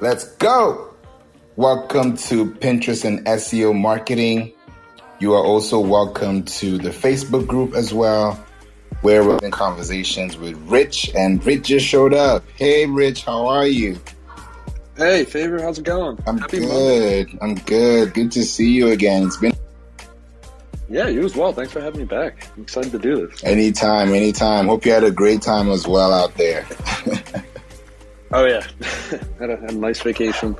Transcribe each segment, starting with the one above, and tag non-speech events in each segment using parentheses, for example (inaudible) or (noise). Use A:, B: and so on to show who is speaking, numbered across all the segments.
A: Let's go. Welcome to Pinterest and SEO marketing. You are also welcome to the Facebook group as well, where we're in conversations with Rich. And Rich just showed up. Hey, Rich, how are you?
B: Hey, Favor, how's it going?
A: I'm Happy good. Monday. I'm good. Good to see you again. It's been.
B: Yeah, you as well. Thanks for having me back. I'm excited to do this.
A: Anytime, anytime. Hope you had a great time as well out there. (laughs)
B: oh yeah, (laughs) had, a, had a nice vacation.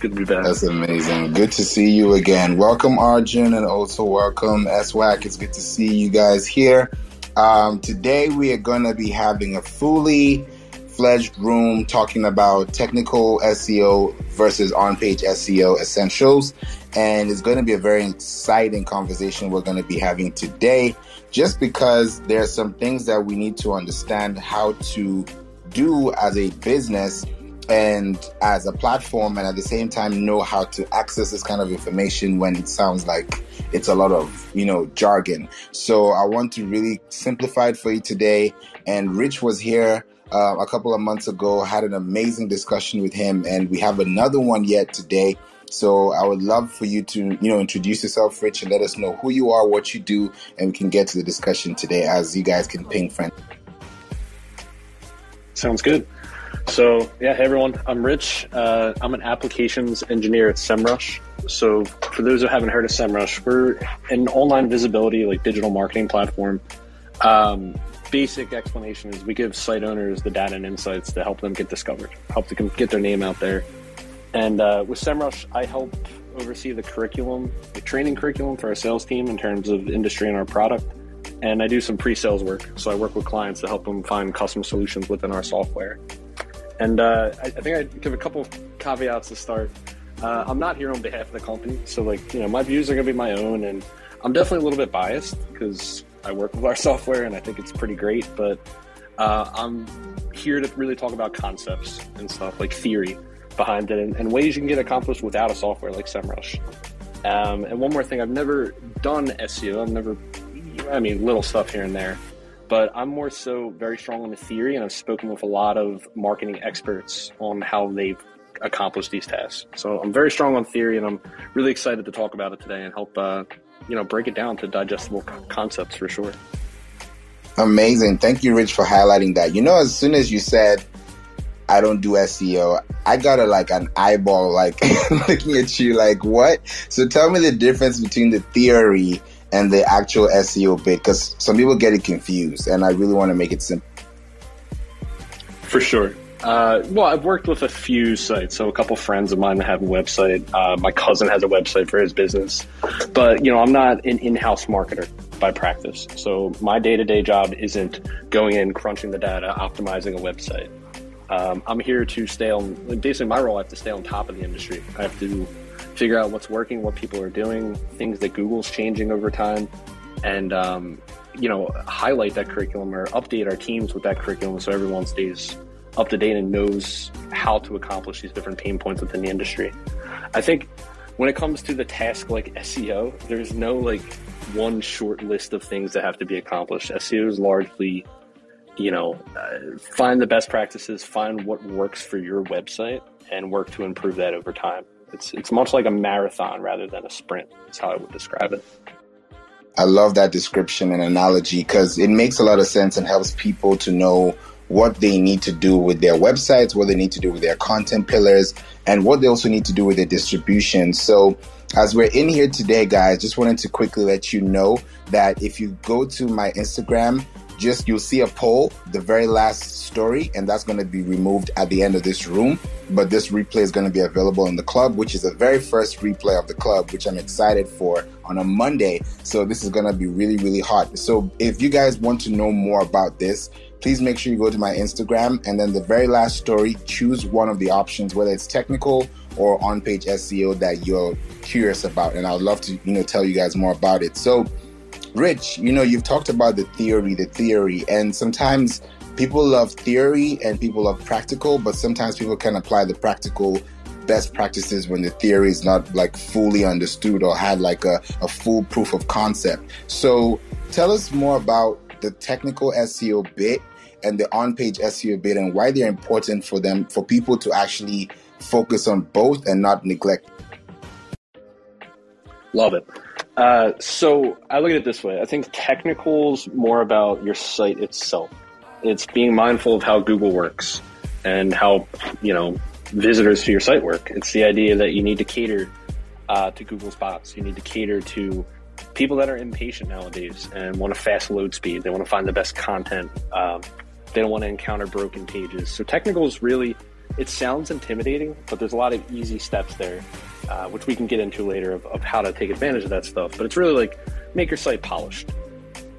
B: Good to be back.
A: That's amazing. Good to see you again. Welcome, Arjun, and also welcome, SWAC. It's good to see you guys here. Um, today, we are going to be having a fully fledged room talking about technical SEO versus on page SEO essentials. And it's going to be a very exciting conversation we're going to be having today, just because there are some things that we need to understand how to do as a business and as a platform and at the same time know how to access this kind of information when it sounds like it's a lot of you know jargon. So i want to really simplify it for you today. And rich was here uh, a couple of months ago had an amazing discussion with him and we have another one yet today. So i would love for you to you know introduce yourself rich and let us know who you are what you do and we can get to the discussion today as you guys can ping friends
B: sounds good so, yeah, hey everyone, I'm Rich. Uh, I'm an applications engineer at SEMrush. So, for those who haven't heard of SEMrush, we're an online visibility, like digital marketing platform. Um, basic explanation is we give site owners the data and insights to help them get discovered, help them get their name out there. And uh, with SEMrush, I help oversee the curriculum, the training curriculum for our sales team in terms of industry and our product. And I do some pre sales work. So, I work with clients to help them find custom solutions within our software. And uh, I, I, think I'd give a couple caveats to start. Uh, I'm not here on behalf of the company, so like you know, my views are going to be my own, and I'm definitely a little bit biased because I work with our (laughs) software and I think it's pretty great. But uh, I'm here to really talk about concepts and stuff like theory behind it and, and ways you can get accomplished without a software like SEMrush. Um, and one more thing, I've never done SEO. I've never, I mean, little stuff here and there but I'm more so very strong on the theory, and I've spoken with a lot of marketing experts on how they've accomplished these tasks. So I'm very strong on theory, and I'm really excited to talk about it today and help uh, you know break it down to digestible concepts for sure.
A: Amazing, thank you, Rich, for highlighting that. You know, as soon as you said I don't do SEO. I got a like an eyeball like (laughs) looking at you like what? So tell me the difference between the theory and the actual SEO bit because some people get it confused, and I really want to make it simple.
B: For sure. Uh, well, I've worked with a few sites. So a couple friends of mine have a website. Uh, my cousin has a website for his business, but you know, I'm not an in-house marketer by practice. So my day-to-day job isn't going in, crunching the data, optimizing a website. Um, I'm here to stay on. Basically, my role I have to stay on top of the industry. I have to figure out what's working, what people are doing, things that Google's changing over time, and um, you know highlight that curriculum or update our teams with that curriculum so everyone stays up to date and knows how to accomplish these different pain points within the industry. I think when it comes to the task like SEO, there's no like one short list of things that have to be accomplished. SEO is largely, you know, uh, find the best practices, find what works for your website, and work to improve that over time. It's it's much like a marathon rather than a sprint. That's how I would describe it.
A: I love that description and analogy because it makes a lot of sense and helps people to know what they need to do with their websites, what they need to do with their content pillars, and what they also need to do with their distribution. So, as we're in here today, guys, just wanted to quickly let you know that if you go to my Instagram, just you'll see a poll, the very last story, and that's going to be removed at the end of this room. But this replay is going to be available in the club, which is the very first replay of the club, which I'm excited for on a Monday. So this is going to be really, really hot. So if you guys want to know more about this, please make sure you go to my Instagram and then the very last story, choose one of the options, whether it's technical or on page SEO that you're curious about. And I'd love to, you know, tell you guys more about it. So Rich, you know, you've talked about the theory, the theory, and sometimes people love theory and people love practical, but sometimes people can apply the practical best practices when the theory is not like fully understood or had like a, a full proof of concept. So tell us more about the technical SEO bit and the on-page SEO bit and why they're important for them for people to actually focus on both and not neglect.
B: Love it. Uh, so I look at it this way. I think technical's more about your site itself. It's being mindful of how Google works and how you know visitors to your site work. It's the idea that you need to cater uh, to Google's bots. You need to cater to people that are impatient nowadays and want a fast load speed. They want to find the best content. Um, they don't want to encounter broken pages. So technical is really, it sounds intimidating, but there's a lot of easy steps there, uh, which we can get into later of, of how to take advantage of that stuff. But it's really like make your site polished.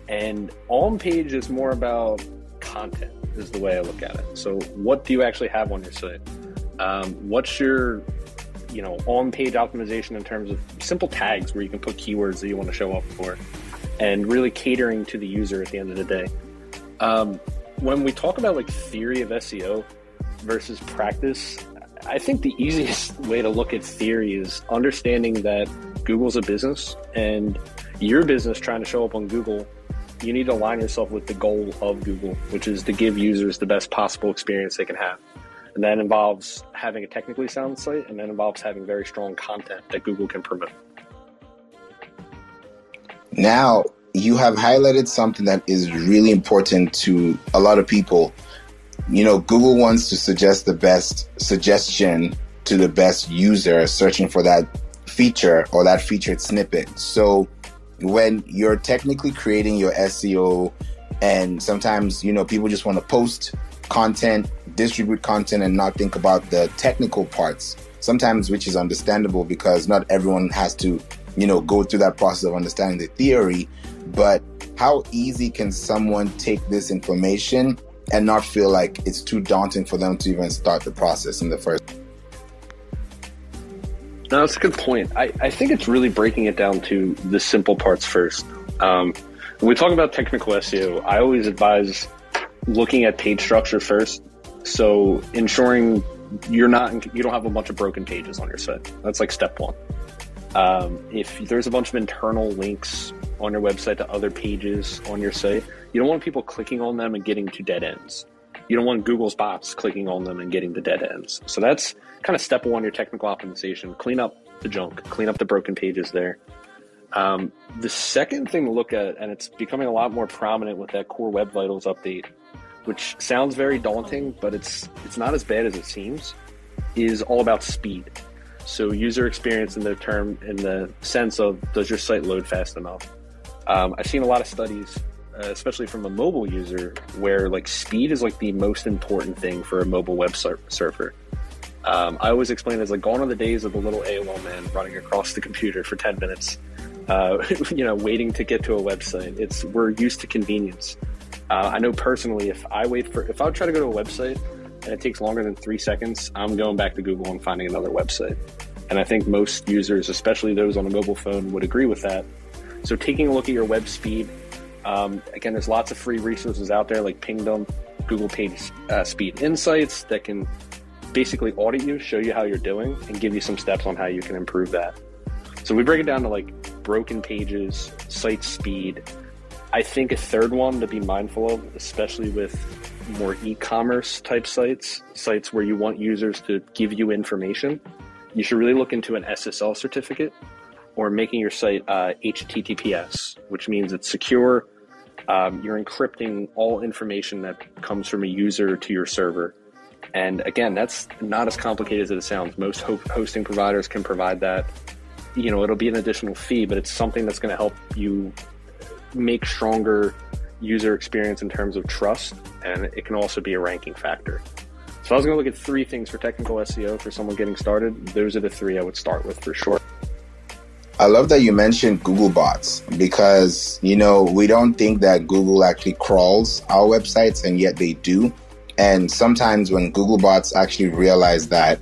B: And on page is more about content, is the way I look at it. So, what do you actually have on your site? Um, what's your you know on page optimization in terms of simple tags where you can put keywords that you want to show up for and really catering to the user at the end of the day um, when we talk about like theory of seo versus practice i think the easiest (laughs) way to look at theory is understanding that google's a business and your business trying to show up on google you need to align yourself with the goal of google which is to give users the best possible experience they can have and that involves having a technically sound site, and that involves having very strong content that Google can promote.
A: Now, you have highlighted something that is really important to a lot of people. You know, Google wants to suggest the best suggestion to the best user searching for that feature or that featured snippet. So, when you're technically creating your SEO, and sometimes, you know, people just want to post content distribute content and not think about the technical parts sometimes which is understandable because not everyone has to you know go through that process of understanding the theory but how easy can someone take this information and not feel like it's too daunting for them to even start the process in the first
B: no, that's a good point. I, I think it's really breaking it down to the simple parts first. Um, when we talk about technical SEO, I always advise looking at page structure first so ensuring you're not you don't have a bunch of broken pages on your site. That's like step one. Um, if there's a bunch of internal links on your website to other pages on your site, you don't want people clicking on them and getting to dead ends. You don't want Google's bots clicking on them and getting to dead ends. So that's kind of step one, your technical optimization. Clean up the junk, clean up the broken pages there. Um, the second thing to look at, and it's becoming a lot more prominent with that Core Web Vitals update, which sounds very daunting, but it's it's not as bad as it seems, is all about speed. So user experience in the term in the sense of does your site load fast enough? Um, I've seen a lot of studies, uh, especially from a mobile user, where like speed is like the most important thing for a mobile web sur- surfer. Um, I always explain it as like gone are the days of the little AOL man running across the computer for 10 minutes, uh, (laughs) you know, waiting to get to a website. It's we're used to convenience. Uh, I know personally, if I wait for, if I try to go to a website and it takes longer than three seconds, I'm going back to Google and finding another website. And I think most users, especially those on a mobile phone, would agree with that. So taking a look at your web speed, um, again, there's lots of free resources out there like Pingdom, Google Page uh, Speed Insights that can basically audit you, show you how you're doing, and give you some steps on how you can improve that. So we break it down to like broken pages, site speed, I think a third one to be mindful of, especially with more e-commerce type sites, sites where you want users to give you information, you should really look into an SSL certificate or making your site uh, HTTPS, which means it's secure. Um, you're encrypting all information that comes from a user to your server. And again, that's not as complicated as it sounds. Most ho- hosting providers can provide that. You know, it'll be an additional fee, but it's something that's going to help you make stronger user experience in terms of trust, and it can also be a ranking factor. So I was going to look at three things for technical SEO for someone getting started. Those are the three I would start with for sure.
A: I love that you mentioned Google bots because, you know, we don't think that Google actually crawls our websites and yet they do. And sometimes when Google bots actually realize that,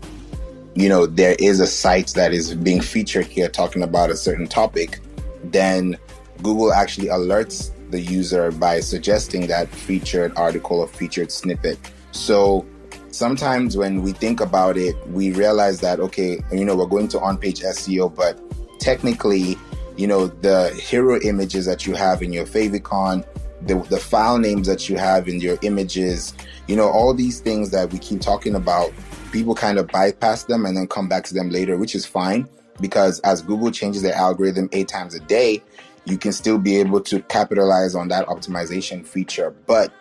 A: you know, there is a site that is being featured here talking about a certain topic, then Google actually alerts the user by suggesting that featured article or featured snippet. So sometimes when we think about it, we realize that, okay, you know, we're going to on page SEO, but technically, you know, the hero images that you have in your favicon, the, the file names that you have in your images, you know, all these things that we keep talking about, people kind of bypass them and then come back to them later, which is fine because as Google changes their algorithm eight times a day, you can still be able to capitalize on that optimization feature. But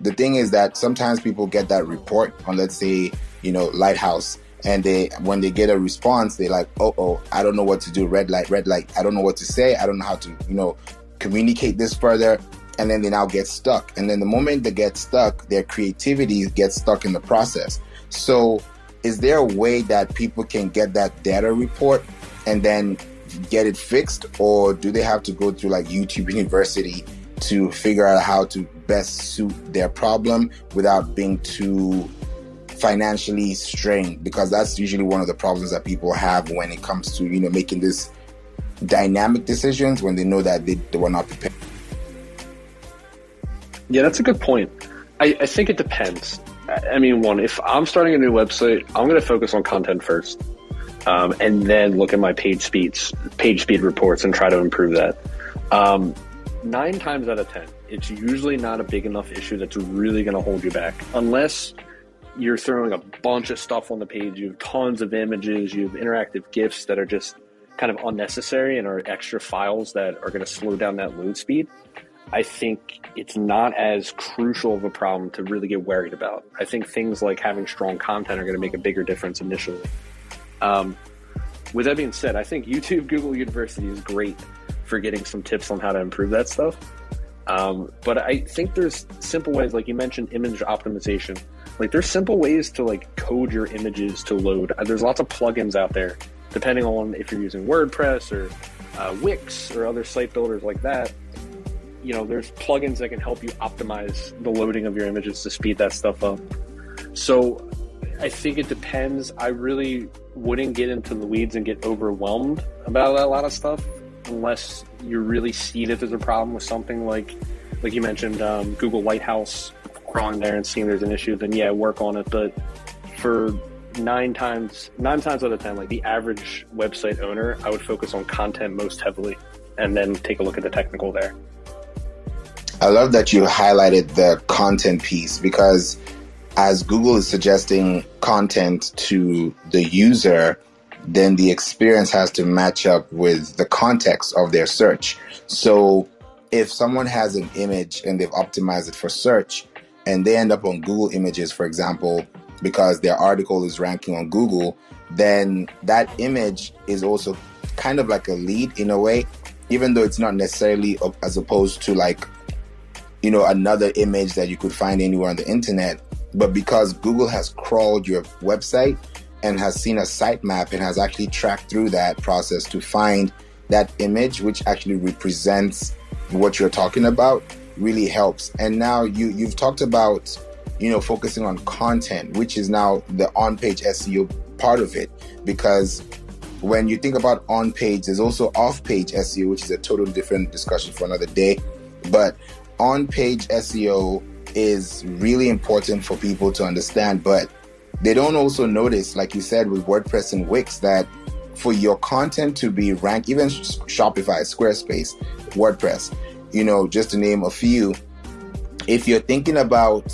A: the thing is that sometimes people get that report on, let's say, you know, Lighthouse, and they when they get a response, they're like, oh, oh, I don't know what to do. Red light, red light. I don't know what to say. I don't know how to, you know, communicate this further. And then they now get stuck. And then the moment they get stuck, their creativity gets stuck in the process. So, is there a way that people can get that data report and then get it fixed, or do they have to go through like YouTube University to figure out how to best suit their problem without being too financially strained? Because that's usually one of the problems that people have when it comes to you know making this dynamic decisions when they know that they, they were not prepared.
B: Yeah, that's a good point. I, I think it depends. I mean, one, if I'm starting a new website, I'm going to focus on content first um, and then look at my page speeds, page speed reports, and try to improve that. Um, nine times out of ten, it's usually not a big enough issue that's really going to hold you back, unless you're throwing a bunch of stuff on the page. You have tons of images, you have interactive GIFs that are just kind of unnecessary and are extra files that are going to slow down that load speed. I think it's not as crucial of a problem to really get worried about. I think things like having strong content are going to make a bigger difference initially. Um, with that being said, I think YouTube Google University is great for getting some tips on how to improve that stuff. Um, but I think there's simple ways, like you mentioned, image optimization. Like there's simple ways to like code your images to load. Uh, there's lots of plugins out there, depending on if you're using WordPress or uh, Wix or other site builders like that. You know, there's plugins that can help you optimize the loading of your images to speed that stuff up. So I think it depends. I really wouldn't get into the weeds and get overwhelmed about a lot of stuff unless you really see that there's a problem with something like, like you mentioned, um, Google Lighthouse crawling there and seeing there's an issue. Then yeah, work on it. But for nine times, nine times out of ten, like the average website owner, I would focus on content most heavily, and then take a look at the technical there.
A: I love that you highlighted the content piece because as Google is suggesting content to the user, then the experience has to match up with the context of their search. So if someone has an image and they've optimized it for search and they end up on Google Images, for example, because their article is ranking on Google, then that image is also kind of like a lead in a way, even though it's not necessarily as opposed to like, you know, another image that you could find anywhere on the internet. But because Google has crawled your website and has seen a sitemap and has actually tracked through that process to find that image, which actually represents what you're talking about, really helps. And now you you've talked about you know focusing on content, which is now the on-page SEO part of it, because when you think about on-page, there's also off-page SEO, which is a totally different discussion for another day. But on-page SEO is really important for people to understand, but they don't also notice, like you said with WordPress and Wix, that for your content to be ranked, even Shopify, Squarespace, WordPress, you know, just to name a few, if you're thinking about,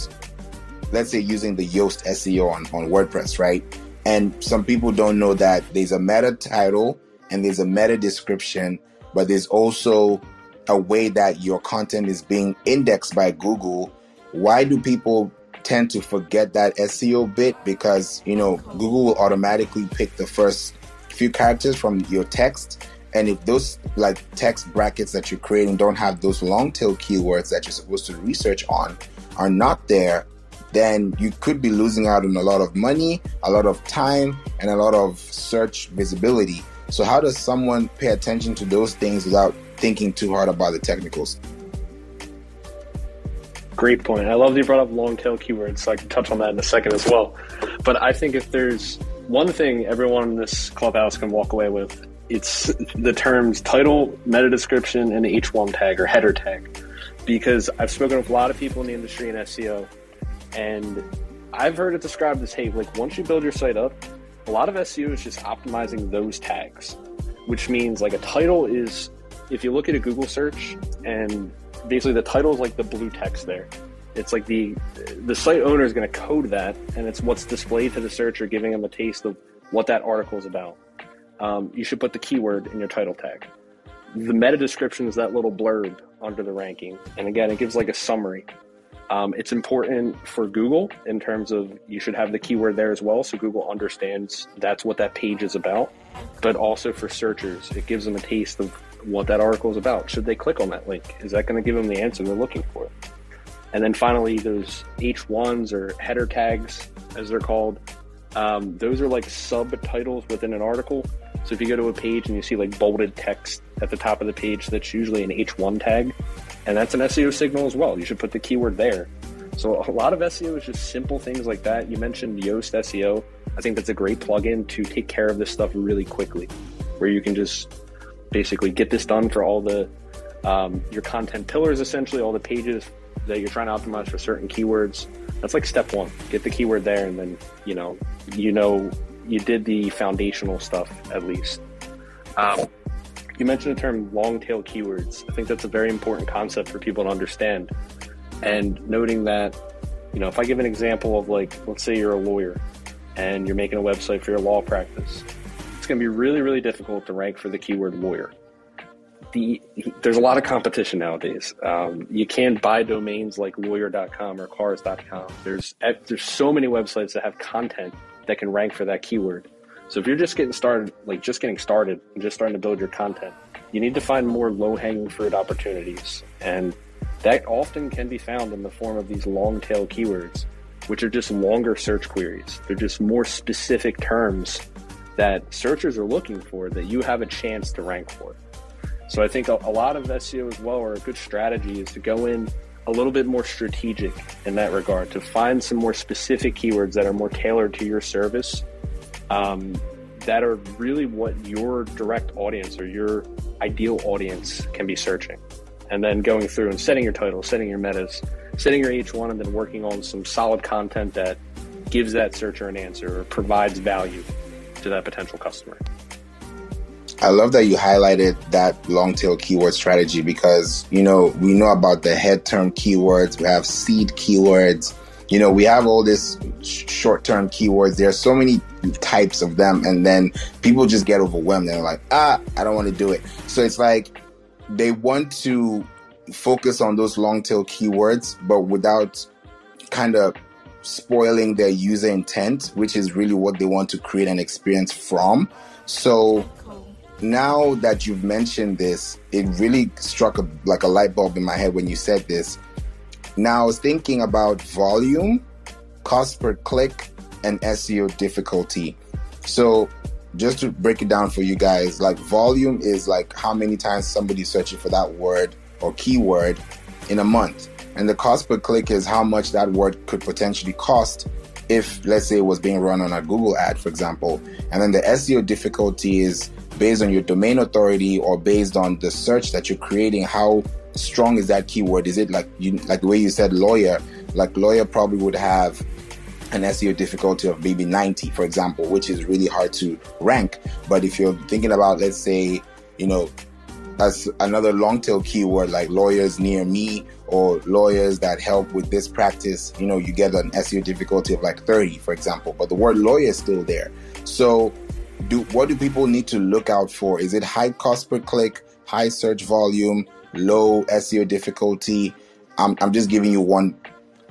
A: let's say, using the Yoast SEO on, on WordPress, right? And some people don't know that there's a meta title and there's a meta description, but there's also a way that your content is being indexed by Google why do people tend to forget that SEO bit? Because, you know, Google will automatically pick the first few characters from your text. And if those like text brackets that you're creating don't have those long tail keywords that you're supposed to research on are not there, then you could be losing out on a lot of money, a lot of time, and a lot of search visibility. So, how does someone pay attention to those things without thinking too hard about the technicals?
B: Great point. I love that you brought up long tail keywords, so I can touch on that in a second as well. But I think if there's one thing everyone in this clubhouse can walk away with, it's the terms title, meta description, and H1 tag or header tag. Because I've spoken with a lot of people in the industry in SEO, and I've heard it described as hey, like once you build your site up, a lot of SEO is just optimizing those tags, which means like a title is if you look at a Google search and basically the title is like the blue text there. It's like the the site owner is going to code that, and it's what's displayed to the searcher, giving them a taste of what that article is about. Um, you should put the keyword in your title tag. The meta description is that little blurb under the ranking, and again, it gives like a summary. Um, it's important for Google in terms of you should have the keyword there as well, so Google understands that's what that page is about. But also for searchers, it gives them a taste of what that article is about. Should they click on that link? Is that going to give them the answer they're looking for? And then finally, those H1s or header tags, as they're called, um, those are like subtitles within an article. So if you go to a page and you see like bolded text at the top of the page, that's usually an H1 tag. And that's an SEO signal as well. You should put the keyword there. So a lot of SEO is just simple things like that. You mentioned Yoast SEO. I think that's a great plugin to take care of this stuff really quickly, where you can just basically get this done for all the um, your content pillars, essentially all the pages that you're trying to optimize for certain keywords. That's like step one. Get the keyword there, and then you know you know you did the foundational stuff at least. Um, you mentioned the term long tail keywords. I think that's a very important concept for people to understand. And noting that, you know, if I give an example of like, let's say you're a lawyer and you're making a website for your law practice, it's going to be really, really difficult to rank for the keyword lawyer the there's a lot of competition nowadays. Um, you can't buy domains like lawyer.com or cars.com. There's there's so many websites that have content that can rank for that keyword. So if you're just getting started, like just getting started and just starting to build your content, you need to find more low hanging fruit opportunities. And that often can be found in the form of these long tail keywords, which are just longer search queries. They're just more specific terms that searchers are looking for that you have a chance to rank for. So I think a, a lot of SEO as well, or a good strategy, is to go in a little bit more strategic in that regard to find some more specific keywords that are more tailored to your service um, that are really what your direct audience or your ideal audience can be searching. And then going through and setting your title setting your metas setting your h1 and then working on some solid content that gives that searcher an answer or provides value to that potential customer
A: I love that you highlighted that long tail keyword strategy because, you know, we know about the head term keywords, we have seed keywords, you know, we have all this short term keywords. There are so many types of them, and then people just get overwhelmed. They're like, ah, I don't want to do it. So it's like they want to focus on those long tail keywords, but without kind of spoiling their user intent, which is really what they want to create an experience from. So now that you've mentioned this, it really struck a, like a light bulb in my head when you said this. Now I was thinking about volume, cost per click, and SEO difficulty. So just to break it down for you guys, like volume is like how many times somebody's searching for that word or keyword in a month. And the cost per click is how much that word could potentially cost if, let's say, it was being run on a Google ad, for example. And then the SEO difficulty is based on your domain authority or based on the search that you're creating, how strong is that keyword? Is it like you like the way you said lawyer? Like lawyer probably would have an SEO difficulty of maybe 90, for example, which is really hard to rank. But if you're thinking about, let's say, you know, as another long tail keyword like lawyers near me or lawyers that help with this practice, you know, you get an SEO difficulty of like 30, for example, but the word lawyer is still there. So do what do people need to look out for? Is it high cost per click, high search volume, low SEO difficulty? I'm, I'm just giving you one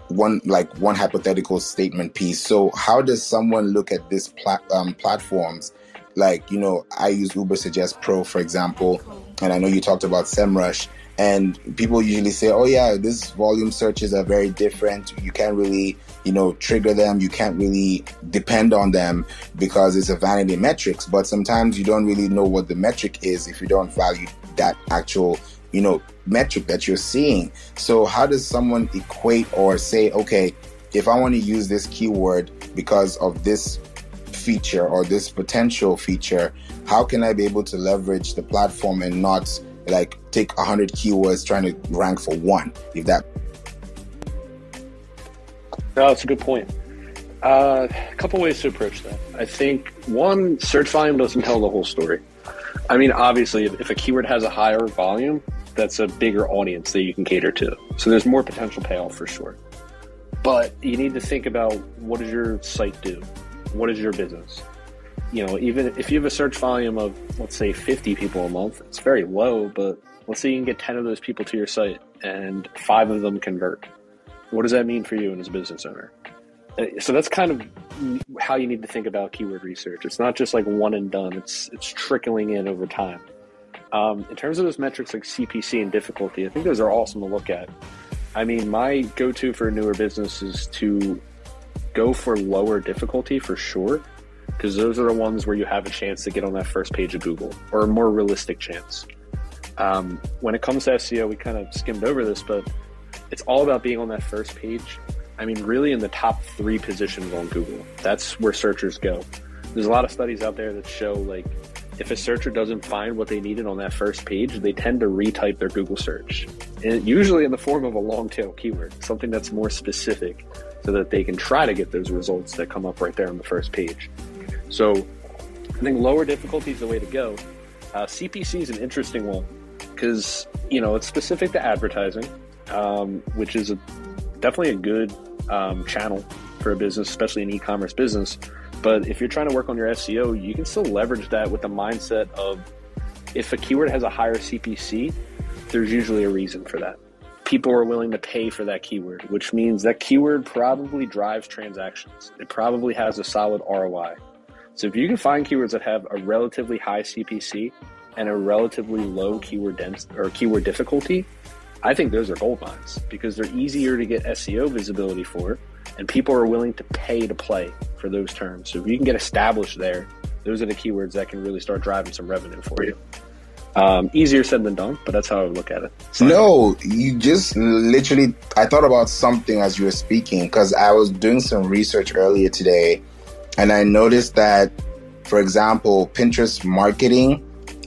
A: one like one hypothetical statement piece. So how does someone look at this plat, um, platforms? Like you know, I use Ubersuggest Pro for example, and I know you talked about SEMrush. And people usually say, "Oh yeah, this volume searches are very different. You can't really you know, trigger them. You can't really depend on them because it's a vanity metrics. But sometimes you don't really know what the metric is if you don't value that actual, you know, metric that you're seeing. So how does someone equate or say, okay, if I want to use this keyword because of this feature or this potential feature, how can I be able to leverage the platform and not like take 100 keywords trying to rank for one, if that
B: no, that's a good point. Uh, a couple ways to approach that. I think one, search volume doesn't tell the whole story. I mean, obviously, if, if a keyword has a higher volume, that's a bigger audience that you can cater to. So there's more potential payoff for sure. But you need to think about what does your site do? What is your business? You know, even if you have a search volume of let's say 50 people a month, it's very low, but let's say you can get 10 of those people to your site and five of them convert. What does that mean for you and as a business owner? Uh, so that's kind of how you need to think about keyword research. It's not just like one and done. It's it's trickling in over time. Um, in terms of those metrics like CPC and difficulty, I think those are awesome to look at. I mean, my go-to for a newer business is to go for lower difficulty for sure, because those are the ones where you have a chance to get on that first page of Google, or a more realistic chance. Um, when it comes to SEO, we kind of skimmed over this, but it's all about being on that first page. I mean, really in the top three positions on Google. That's where searchers go. There's a lot of studies out there that show like if a searcher doesn't find what they needed on that first page, they tend to retype their Google search, and usually in the form of a long tail keyword, something that's more specific, so that they can try to get those results that come up right there on the first page. So, I think lower difficulty is the way to go. Uh, CPC is an interesting one because you know it's specific to advertising, um, which is a, definitely a good um, channel for a business, especially an e-commerce business. But if you're trying to work on your SEO, you can still leverage that with the mindset of if a keyword has a higher CPC, there's usually a reason for that. People are willing to pay for that keyword, which means that keyword probably drives transactions. It probably has a solid ROI. So if you can find keywords that have a relatively high CPC and a relatively low keyword density or keyword difficulty, I think those are gold mines because they're easier to get SEO visibility for and people are willing to pay to play for those terms. So if you can get established there, those are the keywords that can really start driving some revenue for you. Um, easier said than done, but that's how I would look at it.
A: No, you just literally, I thought about something as you were speaking because I was doing some research earlier today and I noticed that, for example, Pinterest marketing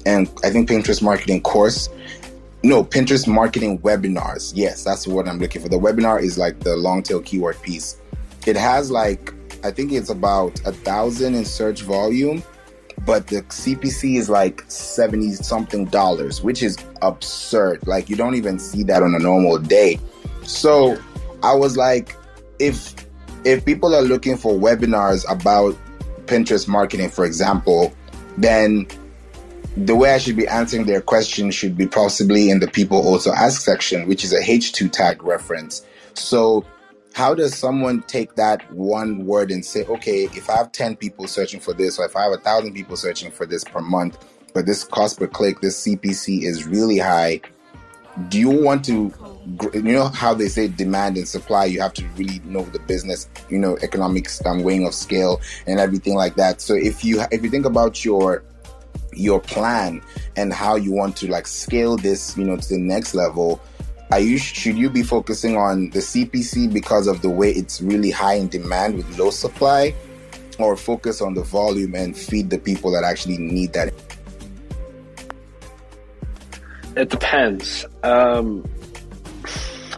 A: and I think Pinterest marketing course no, Pinterest marketing webinars. Yes, that's what I'm looking for. The webinar is like the long tail keyword piece. It has like, I think it's about a thousand in search volume, but the CPC is like 70 something dollars, which is absurd. Like, you don't even see that on a normal day. So I was like, if if people are looking for webinars about Pinterest marketing, for example, then the way I should be answering their question should be possibly in the people also ask section, which is a H2 tag reference. So how does someone take that one word and say, okay, if I have 10 people searching for this, or if I have a thousand people searching for this per month, but this cost per click, this CPC is really high. Do you want to, you know, how they say demand and supply, you have to really know the business, you know, economics, um, weighing of scale and everything like that. So if you, if you think about your, your plan and how you want to like scale this, you know, to the next level, are you should you be focusing on the CPC because of the way it's really high in demand with low supply, or focus on the volume and feed the people that actually need that?
B: It depends. Um,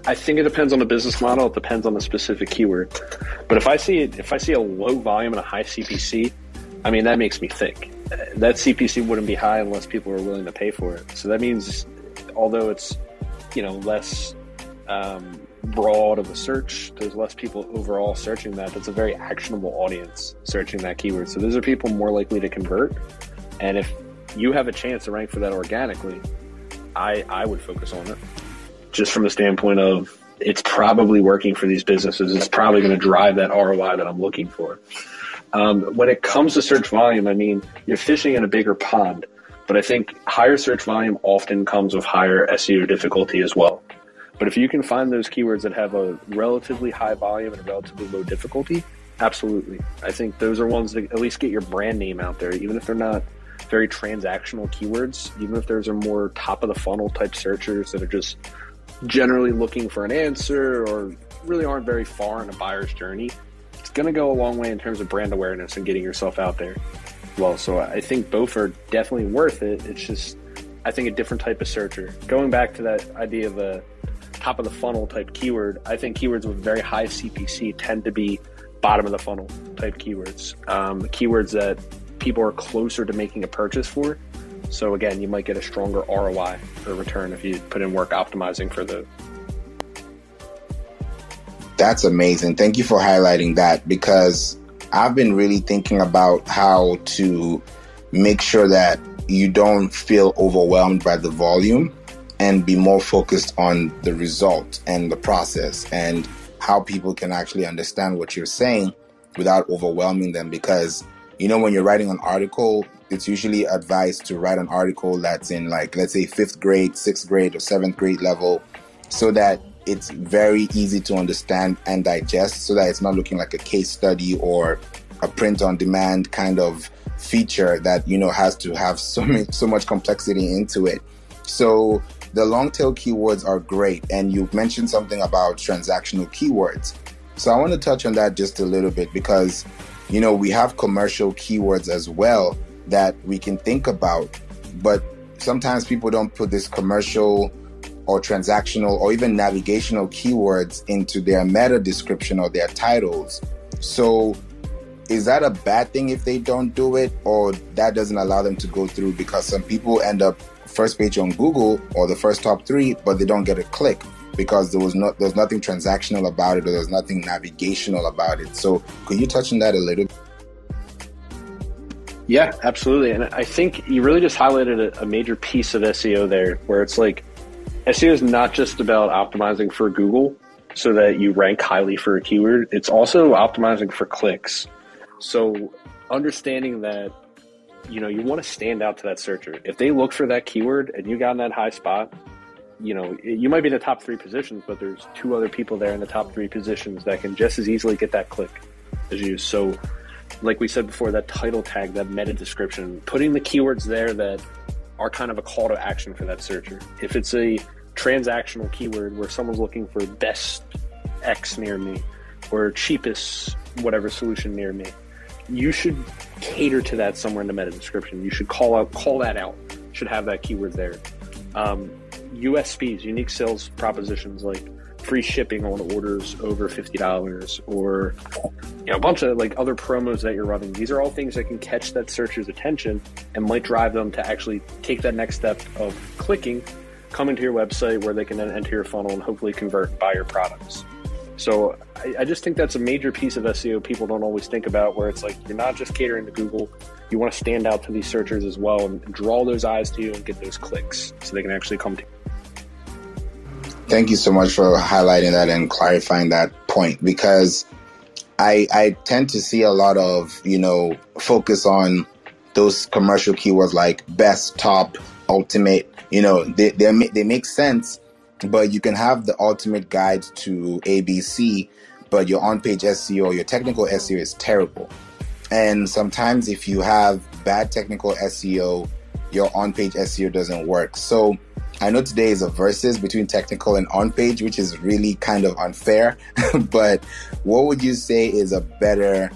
B: I think it depends on the business model. It depends on the specific keyword. But if I see if I see a low volume and a high CPC, I mean that makes me think that CPC wouldn't be high unless people are willing to pay for it. So that means, although it's you know less um, broad of a search, there's less people overall searching that. That's a very actionable audience searching that keyword. So those are people more likely to convert. And if you have a chance to rank for that organically, I I would focus on it, just from the standpoint of it's probably working for these businesses. It's probably going to drive that ROI that I'm looking for. Um, when it comes to search volume, I mean, you're fishing in a bigger pond, but I think higher search volume often comes with higher SEO difficulty as well. But if you can find those keywords that have a relatively high volume and a relatively low difficulty, absolutely. I think those are ones that at least get your brand name out there, even if they're not very transactional keywords, even if those are more top of the funnel type searchers that are just generally looking for an answer or really aren't very far in a buyer's journey going to go a long way in terms of brand awareness and getting yourself out there. Well, so I think both are definitely worth it. It's just, I think, a different type of searcher. Going back to that idea of a top of the funnel type keyword, I think keywords with very high CPC tend to be bottom of the funnel type keywords. Um, keywords that people are closer to making a purchase for. So again, you might get a stronger ROI or return if you put in work optimizing for the.
A: That's amazing. Thank you for highlighting that because I've been really thinking about how to make sure that you don't feel overwhelmed by the volume and be more focused on the result and the process and how people can actually understand what you're saying without overwhelming them because you know when you're writing an article it's usually advised to write an article that's in like let's say fifth grade sixth grade or seventh grade level so that it's very easy to understand and digest so that it's not looking like a case study or a print on demand kind of feature that you know has to have (laughs) so much so much complexity into it. So the long tail keywords are great and you mentioned something about transactional keywords. So i want to touch on that just a little bit because you know we have commercial keywords as well that we can think about but sometimes people don't put this commercial or transactional or even navigational keywords into their meta description or their titles. So is that a bad thing if they don't do it or that doesn't allow them to go through? Because some people end up first page on google or the first top three but they don't get a click because there was not there's nothing transactional about it or there's nothing navigational about it. So could you touch on that a little?
B: Yeah absolutely. And i think you really just highlighted a, a major piece of seo there where it's like seo is not just about optimizing for google so that you rank highly for a keyword it's also optimizing for clicks so understanding that, you know, you want to stand out to that searcher. If they look for that keyword and you got in that high spot, you know, you might be in the top three positions, but there's two other people there in the top three positions that can just as easily get that click as you. So, like we said before, that title tag, that meta description, putting the keywords there that are kind of a call to action for that searcher. If it's a transactional keyword where someone's looking for best X near me or cheapest whatever solution near me, you should cater to that somewhere in the meta description. You should call out call that out. Should have that keyword there. Um, USPs, unique sales propositions like free shipping on orders over fifty dollars, or you know a bunch of like other promos that you're running. These are all things that can catch that searcher's attention and might drive them to actually take that next step of clicking, come into your website where they can then enter your funnel and hopefully convert and buy your products. So I, I, just think that's a major piece of SEO people don't always think about, where it's like you're not just catering to Google, you want to stand out to these searchers as well and draw those eyes to you and get those clicks so they can actually come to.
A: Thank you so much for highlighting that and clarifying that point because I I tend to see a lot of you know focus on those commercial keywords like best, top, ultimate. You know they they they make sense but you can have the ultimate guide to ABC, but your on page SEO, your technical SEO is terrible. And sometimes if you have bad technical SEO, your on page SEO doesn't work. So I know today is a versus between technical and on page, which is really kind of unfair. (laughs) but what would you say is a better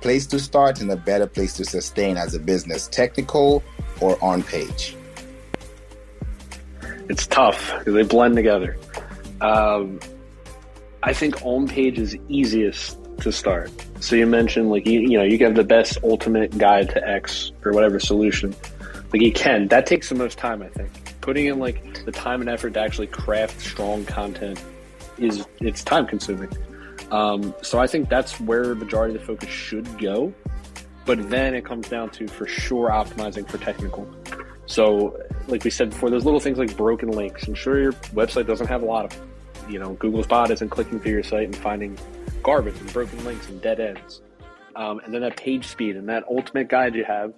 A: place to start and a better place to sustain as a business, technical or on page?
B: it's tough because they blend together. Um, I think on page is easiest to start. So you mentioned like you, you know you have the best ultimate guide to X or whatever solution. Like you can that takes the most time. I think putting in like the time and effort to actually craft strong content is it's time consuming. Um, so I think that's where the majority of the focus should go. But then it comes down to for sure optimizing for technical. So, like we said before, those little things like broken links. Ensure your website doesn't have a lot of, you know, Google's bot isn't clicking through your site and finding garbage and broken links and dead ends. Um, and then that page speed and that ultimate guide you have,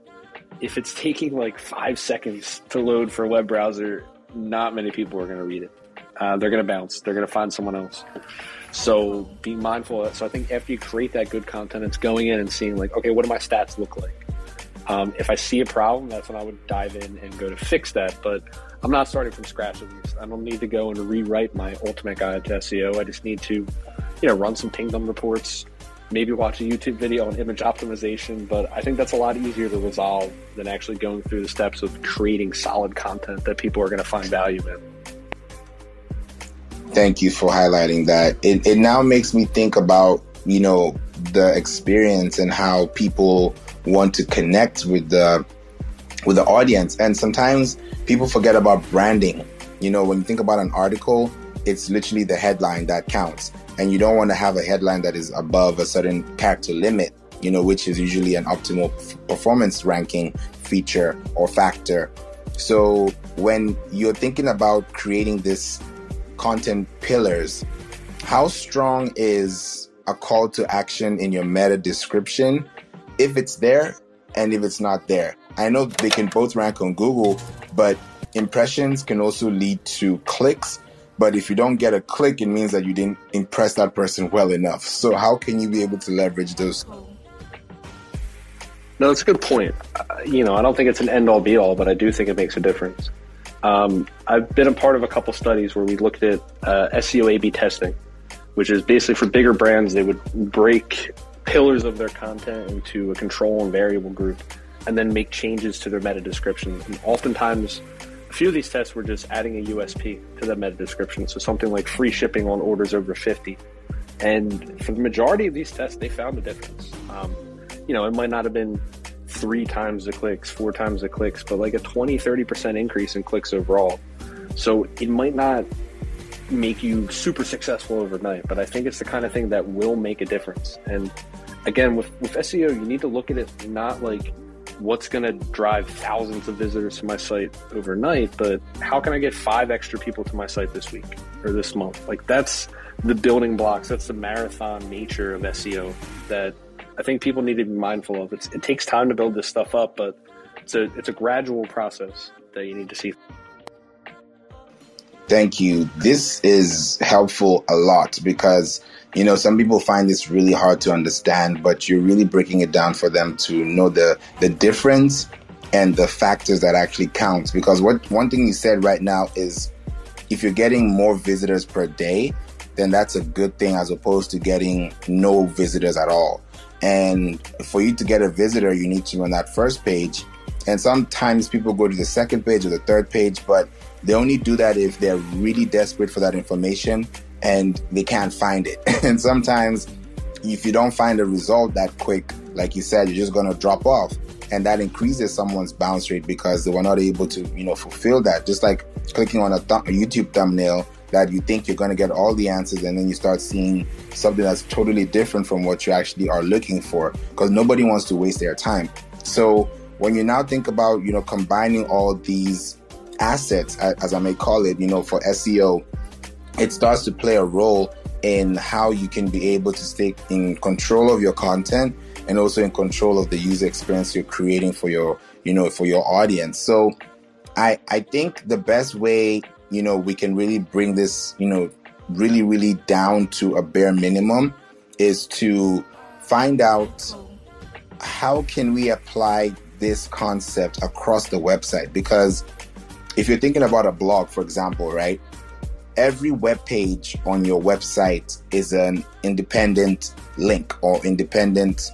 B: if it's taking like five seconds to load for a web browser, not many people are going to read it. Uh, they're going to bounce. They're going to find someone else. So be mindful. Of that. So I think after you create that good content, it's going in and seeing like, okay, what do my stats look like? Um, if I see a problem, that's when I would dive in and go to fix that. But I'm not starting from scratch at least. I don't need to go and rewrite my ultimate guide to SEO. I just need to, you know, run some pingdom reports, maybe watch a YouTube video on image optimization. But I think that's a lot easier to resolve than actually going through the steps of creating solid content that people are going to find value in.
A: Thank you for highlighting that. It, it now makes me think about, you know, the experience and how people want to connect with the with the audience. And sometimes people forget about branding. You know, when you think about an article, it's literally the headline that counts. And you don't want to have a headline that is above a certain character limit, you know, which is usually an optimal performance ranking feature or factor. So when you're thinking about creating this content pillars, how strong is a call to action in your meta description if it's there and if it's not there? I know they can both rank on Google, but impressions can also lead to clicks. But if you don't get a click, it means that you didn't impress that person well enough. So, how can you be able to leverage those?
B: No, that's a good point. Uh, you know, I don't think it's an end all be all, but I do think it makes a difference. Um, I've been a part of a couple studies where we looked at uh, SEO A B testing, which is basically for bigger brands, they would break pillars of their content into a control and variable group and then make changes to their meta description. And oftentimes, few of these tests were just adding a USP to the meta description. So something like free shipping on orders over 50. And for the majority of these tests, they found a difference. Um, you know, it might not have been three times the clicks, four times the clicks, but like a 20, 30% increase in clicks overall. So it might not make you super successful overnight, but I think it's the kind of thing that will make a difference. And again, with, with SEO, you need to look at it not like what's going to drive thousands of visitors to my site overnight, but how can I get five extra people to my site this week or this month? Like that's the building blocks. That's the marathon nature of SEO that I think people need to be mindful of. It's, it takes time to build this stuff up, but it's a it's a gradual process that you need to see.
A: Thank you. This is helpful a lot because you know, some people find this really hard to understand, but you're really breaking it down for them to know the the difference and the factors that actually count. Because what one thing you said right now is if you're getting more visitors per day, then that's a good thing as opposed to getting no visitors at all. And for you to get a visitor, you need to run that first page. And sometimes people go to the second page or the third page, but they only do that if they're really desperate for that information and they can't find it. (laughs) and sometimes if you don't find a result that quick, like you said, you're just going to drop off. And that increases someone's bounce rate because they were not able to, you know, fulfill that. Just like clicking on a, th- a YouTube thumbnail that you think you're going to get all the answers and then you start seeing something that's totally different from what you actually are looking for because nobody wants to waste their time. So when you now think about, you know, combining all these assets, as I may call it, you know, for SEO, it starts to play a role in how you can be able to stay in control of your content and also in control of the user experience you're creating for your you know for your audience. So i i think the best way you know we can really bring this you know really really down to a bare minimum is to find out how can we apply this concept across the website. Because if you're thinking about a blog for example right every web page on your website is an independent link or independent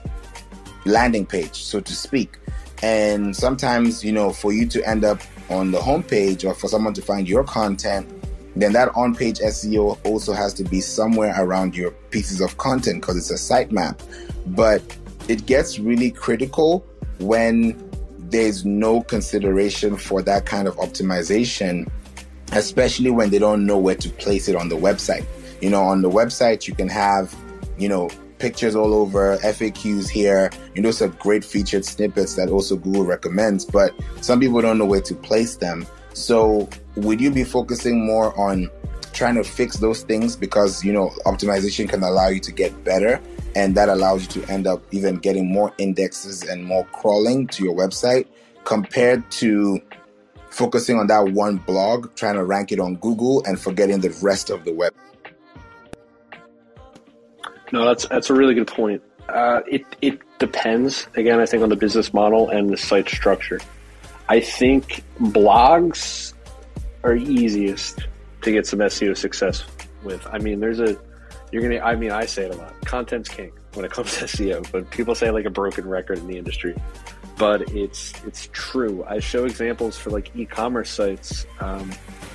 A: landing page, so to speak. And sometimes, you know, for you to end up on the homepage or for someone to find your content, then that on page SEO also has to be somewhere around your pieces of content because it's a sitemap. But it gets really critical when there's no consideration for that kind of optimization especially when they don't know where to place it on the website. You know, on the website, you can have, you know, pictures all over, FAQs here. You know, are great featured snippets that also Google recommends, but some people don't know where to place them. So, would you be focusing more on trying to fix those things because, you know, optimization can allow you to get better and that allows you to end up even getting more indexes and more crawling to your website compared to focusing on that one blog, trying to rank it on Google, and forgetting the rest of the web.
B: No, that's that's a really good point. Uh, it it depends. Again, I think on the business model and the site structure. I think blogs are easiest to get some SEO success with. I mean, there's a you're gonna. I mean, I say it a lot. Content's king when it comes to SEO, but people say like a broken record in the industry but it's it's true. I show examples for like e-commerce sites. Um,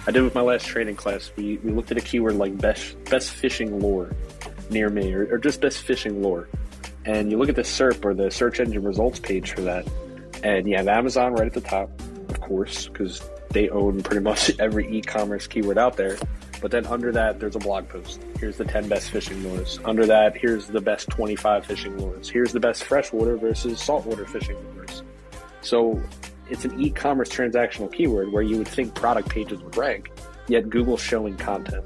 B: I did with my last training class. We, we looked at a keyword like best best fishing lure near me, or, or just best fishing lure, and you look at the SERP or the search engine results page for that. And you have Amazon right at the top, of course, because they own pretty much (laughs) every e-commerce keyword out there. But then under that, there's a blog post. Here's the 10 best fishing lures. Under that, here's the best 25 fishing lures. Here's the best freshwater versus saltwater fishing lures. So it's an e-commerce transactional keyword where you would think product pages would rank, yet Google's showing content.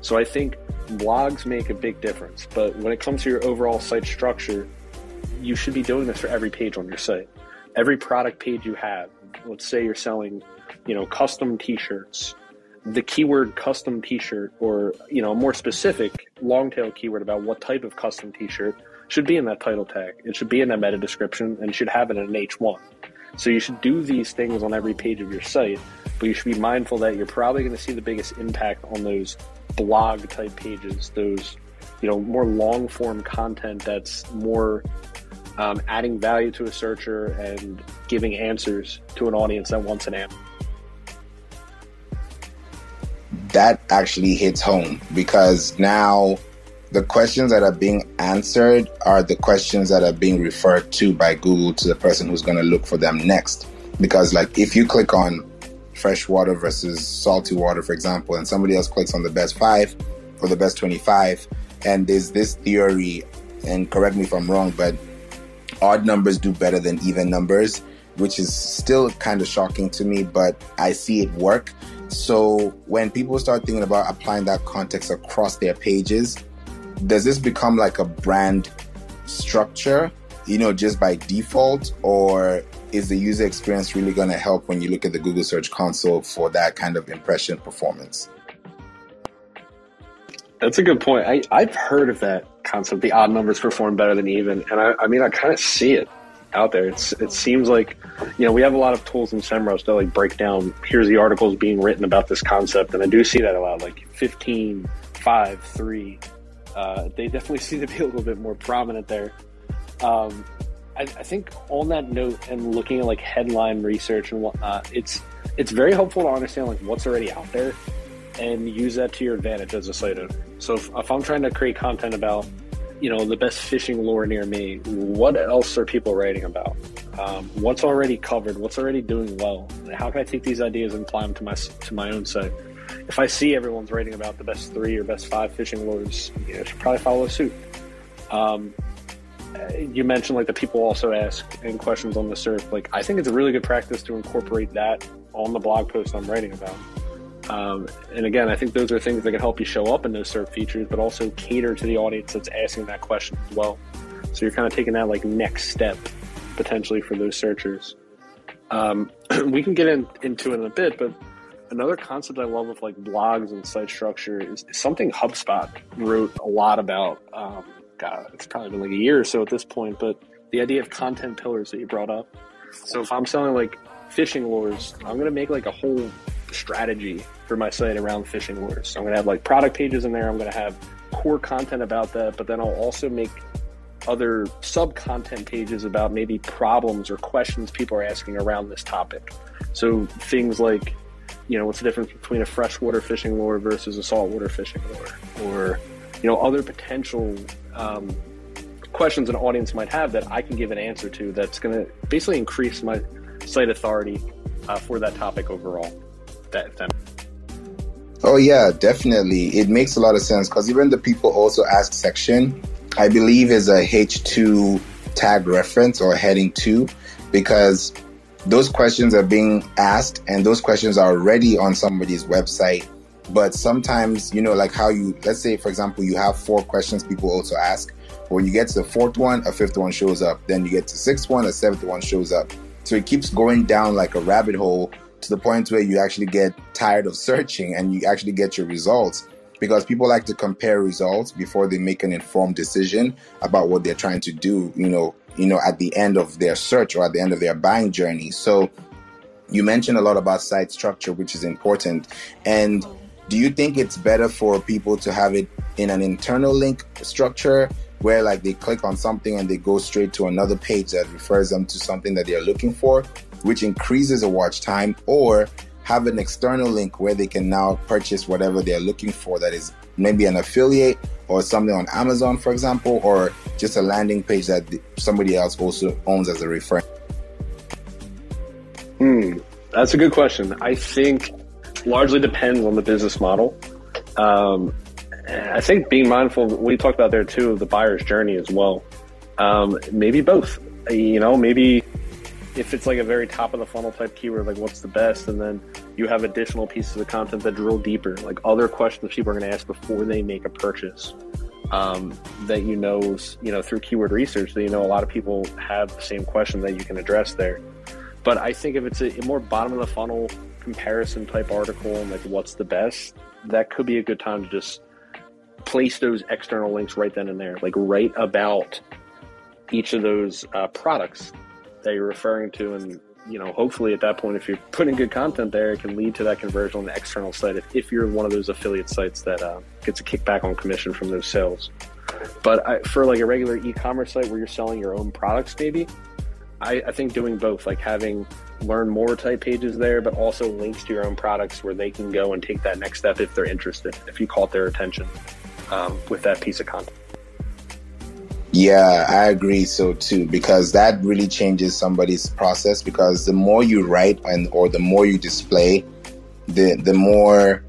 B: So I think blogs make a big difference. But when it comes to your overall site structure, you should be doing this for every page on your site. Every product page you have, let's say you're selling, you know, custom t-shirts, the keyword custom t-shirt or, you know, a more specific long tail keyword about what type of custom t-shirt should be in that title tag. It should be in that meta description and should have it in an H1. So you should do these things on every page of your site, but you should be mindful that you're probably going to see the biggest impact on those blog type pages, those you know more long form content that's more um, adding value to a searcher and giving answers to an audience that wants an answer.
A: That actually hits home because now the questions that are being answered are the questions that are being referred to by Google to the person who's going to look for them next. Because, like, if you click on fresh water versus salty water, for example, and somebody else clicks on the best five or the best 25, and there's this theory, and correct me if I'm wrong, but odd numbers do better than even numbers, which is still kind of shocking to me, but I see it work. So when people start thinking about applying that context across their pages, does this become like a brand structure, you know, just by default, or is the user experience really going to help when you look at the Google Search Console for that kind of impression performance?
B: That's a good point. I, I've heard of that concept. The odd numbers perform better than even, and I, I mean, I kind of see it out there. It's it seems like, you know, we have a lot of tools in SEMrush that like break down. Here's the articles being written about this concept, and I do see that a lot. Like 15, 5, 3, uh, they definitely (laughs) seem to be a little bit more prominent there. Um, I, I, think on that note and looking at like headline research and whatnot, it's it's very helpful to understand like what's already out there and use that to your advantage as a site owner. So if, if I'm trying to create content about you know the best fishing lure near me, what else are people writing about? Um, what's already covered? What's already doing well? How can I take these ideas and apply them to my to my own site? if I see everyone's writing about the best three or best five fishing lures, you know, I should probably follow suit. Um, you mentioned like the people also ask in questions on the SERP. Like I think it's a really good practice to incorporate that on the blog post I'm writing about. Um, and again, I think those are things that can help you show up in those SERP features, but also cater to the audience that's asking that question as well. So you're kind of taking that like next step potentially for those searchers. Um, (clears throat) we can get in, into it in a bit, but another concept I love with like blogs and site structure is, something HubSpot wrote a lot about. Um, God, it's probably been like a year or so at this point, but the idea of content pillars that you brought up. So if I'm selling like fishing lures, I'm gonna make like a whole strategy for my site around fishing lures. So I'm gonna have like product pages in there. I'm gonna have core content about that, but then I'll also make other sub content pages about maybe problems or questions people are asking around this topic. So things like you know, what's the difference between a freshwater fishing lure versus a saltwater fishing lure, or you know, other potential um, questions an audience might have that I can give an answer to. That's going to basically increase my site authority uh, for that topic overall.
A: Oh yeah, definitely. It makes a lot of sense because even the people also ask section, I believe is a H2 tag reference or heading two, because those questions are being asked and those questions are already on somebody's website. But sometimes, you know, like how you, let's say, for example, you have four questions people also ask. When you get to the fourth one, a fifth one shows up. Then you get to sixth one, a seventh one shows up. So it keeps going down like a rabbit hole to the point where you actually get tired of searching and you actually get your results because people like to compare results before they make an informed decision about what they're trying to do, you know, you know, at the end of their search or at the end of their buying journey. So you mentioned a lot about site structure, which is important. And do you think it's better for people to have it in an internal link structure where like they click on something and they go straight to another page that refers them to something that they're looking for, which increases the watch time or have an external link where they can now purchase whatever they're looking for that is maybe an affiliate or something on Amazon, for example, or just a landing page that somebody else also owns as a reference.
B: That's a good question. I think largely depends on the business model. Um, I think being mindful, we talked about there too, of the buyer's journey as well. Um, maybe both. You know, maybe if it's like a very top of the funnel type keyword, like what's the best, and then you have additional pieces of content that drill deeper, like other questions people are going to ask before they make a purchase. Um, that you know, you know, through keyword research, that you know a lot of people have the same question that you can address there. But I think if it's a, a more bottom of the funnel comparison type article and like what's the best, that could be a good time to just place those external links right then and there, like write about each of those uh, products that you're referring to and you know hopefully at that point if you're putting good content there it can lead to that conversion on the external site if, if you're one of those affiliate sites that uh, gets a kickback on commission from those sales. But I, for like a regular e-commerce site where you're selling your own products maybe I, I think doing both like having learn more type pages there but also links to your own products where they can go and take that next step if they're interested if you caught their attention um, with that piece of content
A: yeah, I agree so too because that really changes somebody's process because the more you write and or the more you display, the the more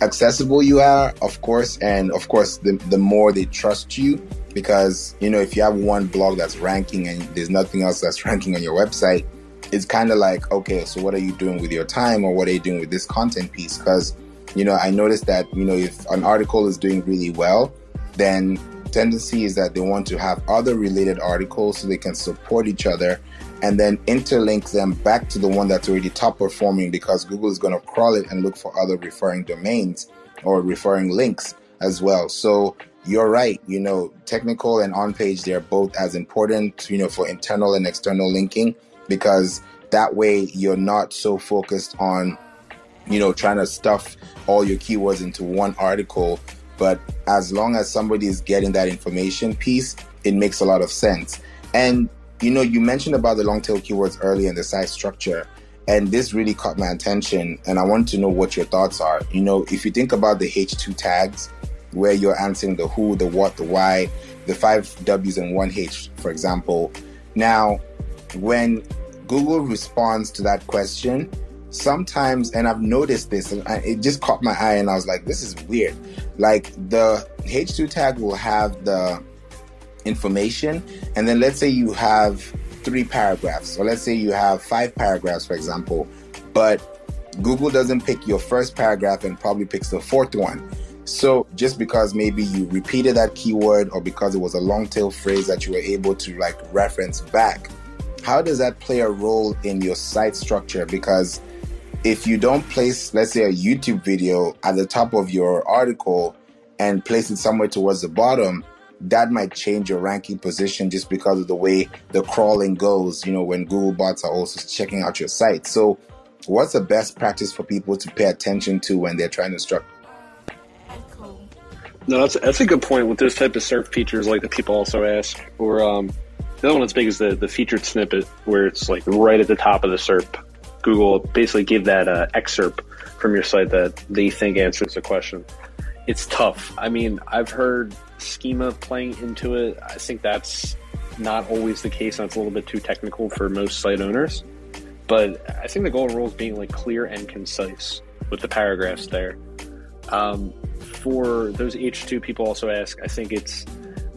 A: accessible you are, of course, and of course the the more they trust you because you know if you have one blog that's ranking and there's nothing else that's (laughs) ranking on your website, it's kind of like okay, so what are you doing with your time or what are you doing with this content piece? Because you know I noticed that you know if an article is doing really well, then tendency is that they want to have other related articles so they can support each other and then interlink them back to the one that's already top performing because Google is going to crawl it and look for other referring domains or referring links as well. So you're right, you know, technical and on page, they're both as important, you know, for internal and external linking because that way you're not so focused on, you know, trying to stuff all your keywords into one article but as long as somebody is getting that information piece, it makes a lot of sense. And you know, you mentioned about the long tail keywords earlier and the site structure, and this really caught my attention. And I want to know what your thoughts are. You know, if you think about the H2 tags, where you're answering the who, the what, the why, the five W's and one H, for example. Now, when Google responds to that question, sometimes, and I've noticed this, and it just caught my eye, and I was like, this is weird. Like the H2 tag will have the information, and then let's say you have three paragraphs, or let's say you have five paragraphs, for example, but Google doesn't pick your first paragraph and probably picks the fourth one. So just because maybe you repeated that keyword or because it was a long tail phrase that you were able to like reference back, how does that play a role in your site structure? Because if you don't place, let's say, a YouTube video at the top of your article and place it somewhere towards the bottom, that might change your ranking position just because of the way the crawling goes, you know, when Google bots are also checking out your site. So, what's the best practice for people to pay attention to when they're trying to structure?
B: No, that's, that's a good point with those type of SERP features, like that people also ask. Or um, the other one that's big is the, the featured snippet, where it's like right at the top of the SERP Google basically give that uh, excerpt from your site that they think answers the question. It's tough. I mean, I've heard schema playing into it. I think that's not always the case. That's a little bit too technical for most site owners. But I think the golden rule is being like clear and concise with the paragraphs there. Um, for those H2 people also ask, I think it's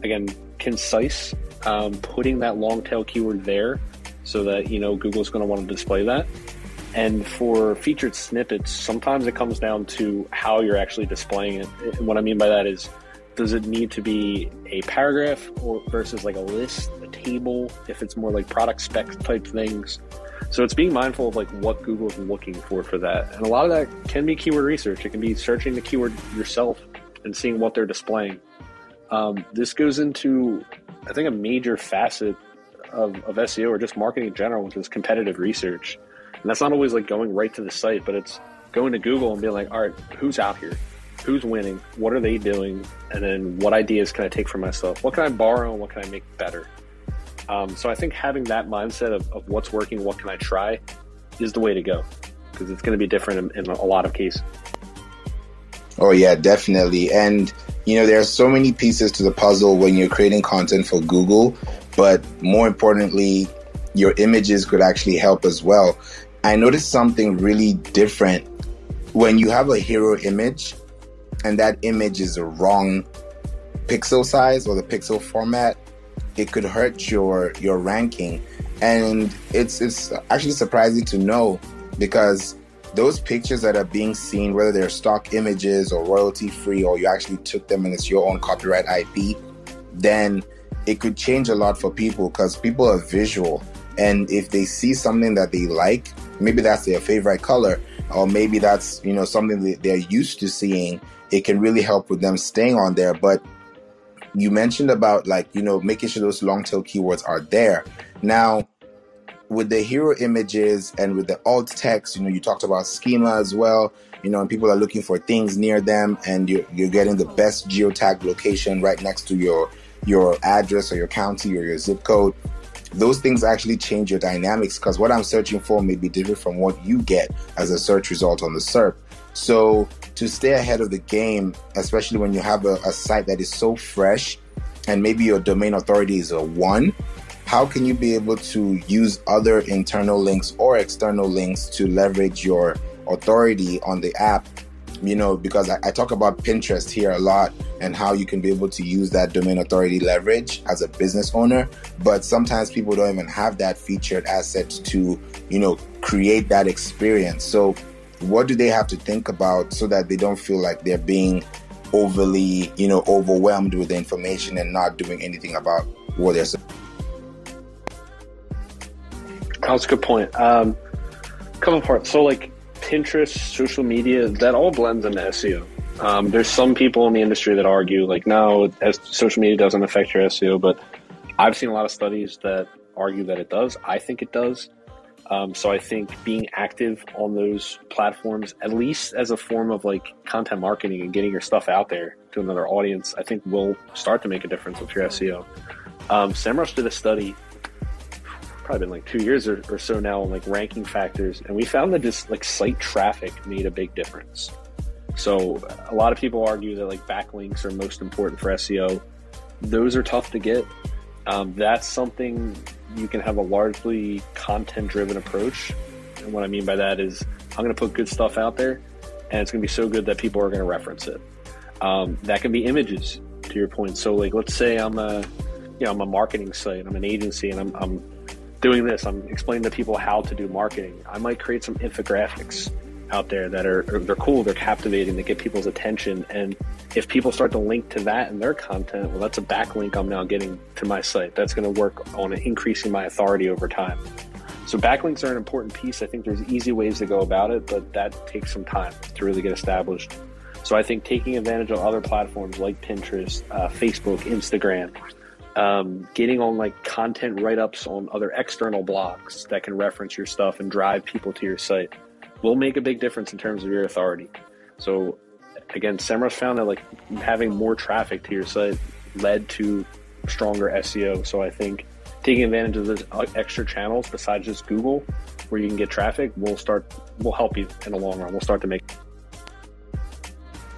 B: again concise, um, putting that long tail keyword there so that you know Google's going to want to display that. And for featured snippets, sometimes it comes down to how you're actually displaying it. And what I mean by that is, does it need to be a paragraph or versus like a list, a table, if it's more like product spec type things? So it's being mindful of like what Google's looking for for that. And a lot of that can be keyword research. It can be searching the keyword yourself and seeing what they're displaying. Um, this goes into, I think, a major facet of, of SEO or just marketing in general, which is competitive research. And that's not always like going right to the site, but it's going to Google and being like, all right, who's out here? Who's winning? What are they doing? And then what ideas can I take for myself? What can I borrow and what can I make better? Um, so I think having that mindset of, of, what's working, what can I try, is the way to go because it's going to be different in, in a lot of cases.
A: Oh yeah, definitely. And you know, there are so many pieces to the puzzle when you're creating content for Google, but more importantly, your images could actually help as well. I noticed something really different when you have a hero image and that image is a wrong pixel size or the pixel format, it could hurt your your ranking. And it's it's actually surprising to know because those pictures that are being seen, whether they're stock images or royalty free, or you actually took them and it's your own copyright IP, then it could change a lot for people because people are visual. And if they see something that they like, maybe that's their favorite color, or maybe that's you know something that they're used to seeing, it can really help with them staying on there. But you mentioned about like you know making sure those long tail keywords are there. Now, with the hero images and with the alt text, you know you talked about schema as well. You know, and people are looking for things near them, and you're, you're getting the best geotag location right next to your your address or your county or your zip code those things actually change your dynamics because what I'm searching for may be different from what you get as a search result on the SERP. So to stay ahead of the game, especially when you have a, a site that is so fresh and maybe your domain authority is a one, how can you be able to use other internal links or external links to leverage your authority on the app you know, because I, I, talk about Pinterest here a lot and how you can be able to use that domain authority leverage as a business owner. But sometimes people don't even have that featured asset to, you know, create that experience. So, what do they have to think about so that they don't feel like they're being overly, you know, overwhelmed with the information and not doing anything about what they're?
B: That's a good point. Um, couple parts. So, like, Pinterest, social media, that all blends into SEO. Um, there's some people in the industry that argue like, no, social media doesn't affect your SEO, but I've seen a lot of studies that argue that it does. I think it does. Um, so I think being active on those platforms, at least as a form of like content marketing and getting your stuff out there to another audience, I think will start to make a difference with your SEO. Um, SEMrush did a study probably been like two years or, or so now on like ranking factors, and we found that just like site traffic made a big difference. So a lot of people argue that like backlinks are most important for SEO. Those are tough to get. Um, that's something you can have a largely content driven approach. And what I mean by that is I'm going to put good stuff out there and it's going to be so good that people are going to reference it. Um, that can be images to your point. So like, let's say I'm a, you know, I'm a marketing site, I'm an agency and I'm, I'm doing this, I'm explaining to people how to do marketing. I might create some infographics out there that are they're cool, they're captivating, they get people's attention. And if people start to link to that in their content, well, that's a backlink I'm now getting to my site. That's going to work on increasing my authority over time. So backlinks are an important piece. I think there's easy ways to go about it, but that takes some time to really get established. So I think taking advantage of other platforms like Pinterest, uh, Facebook, Instagram, um, getting on like content write ups on other external blogs that can reference your stuff and drive people to your site will make a big difference in terms of your authority. So, again, SEMrush found that like having more traffic to your site led to stronger SEO. So, I think taking advantage of those extra channels besides just Google, where you can get traffic, will start will help you in the long run. We'll start to make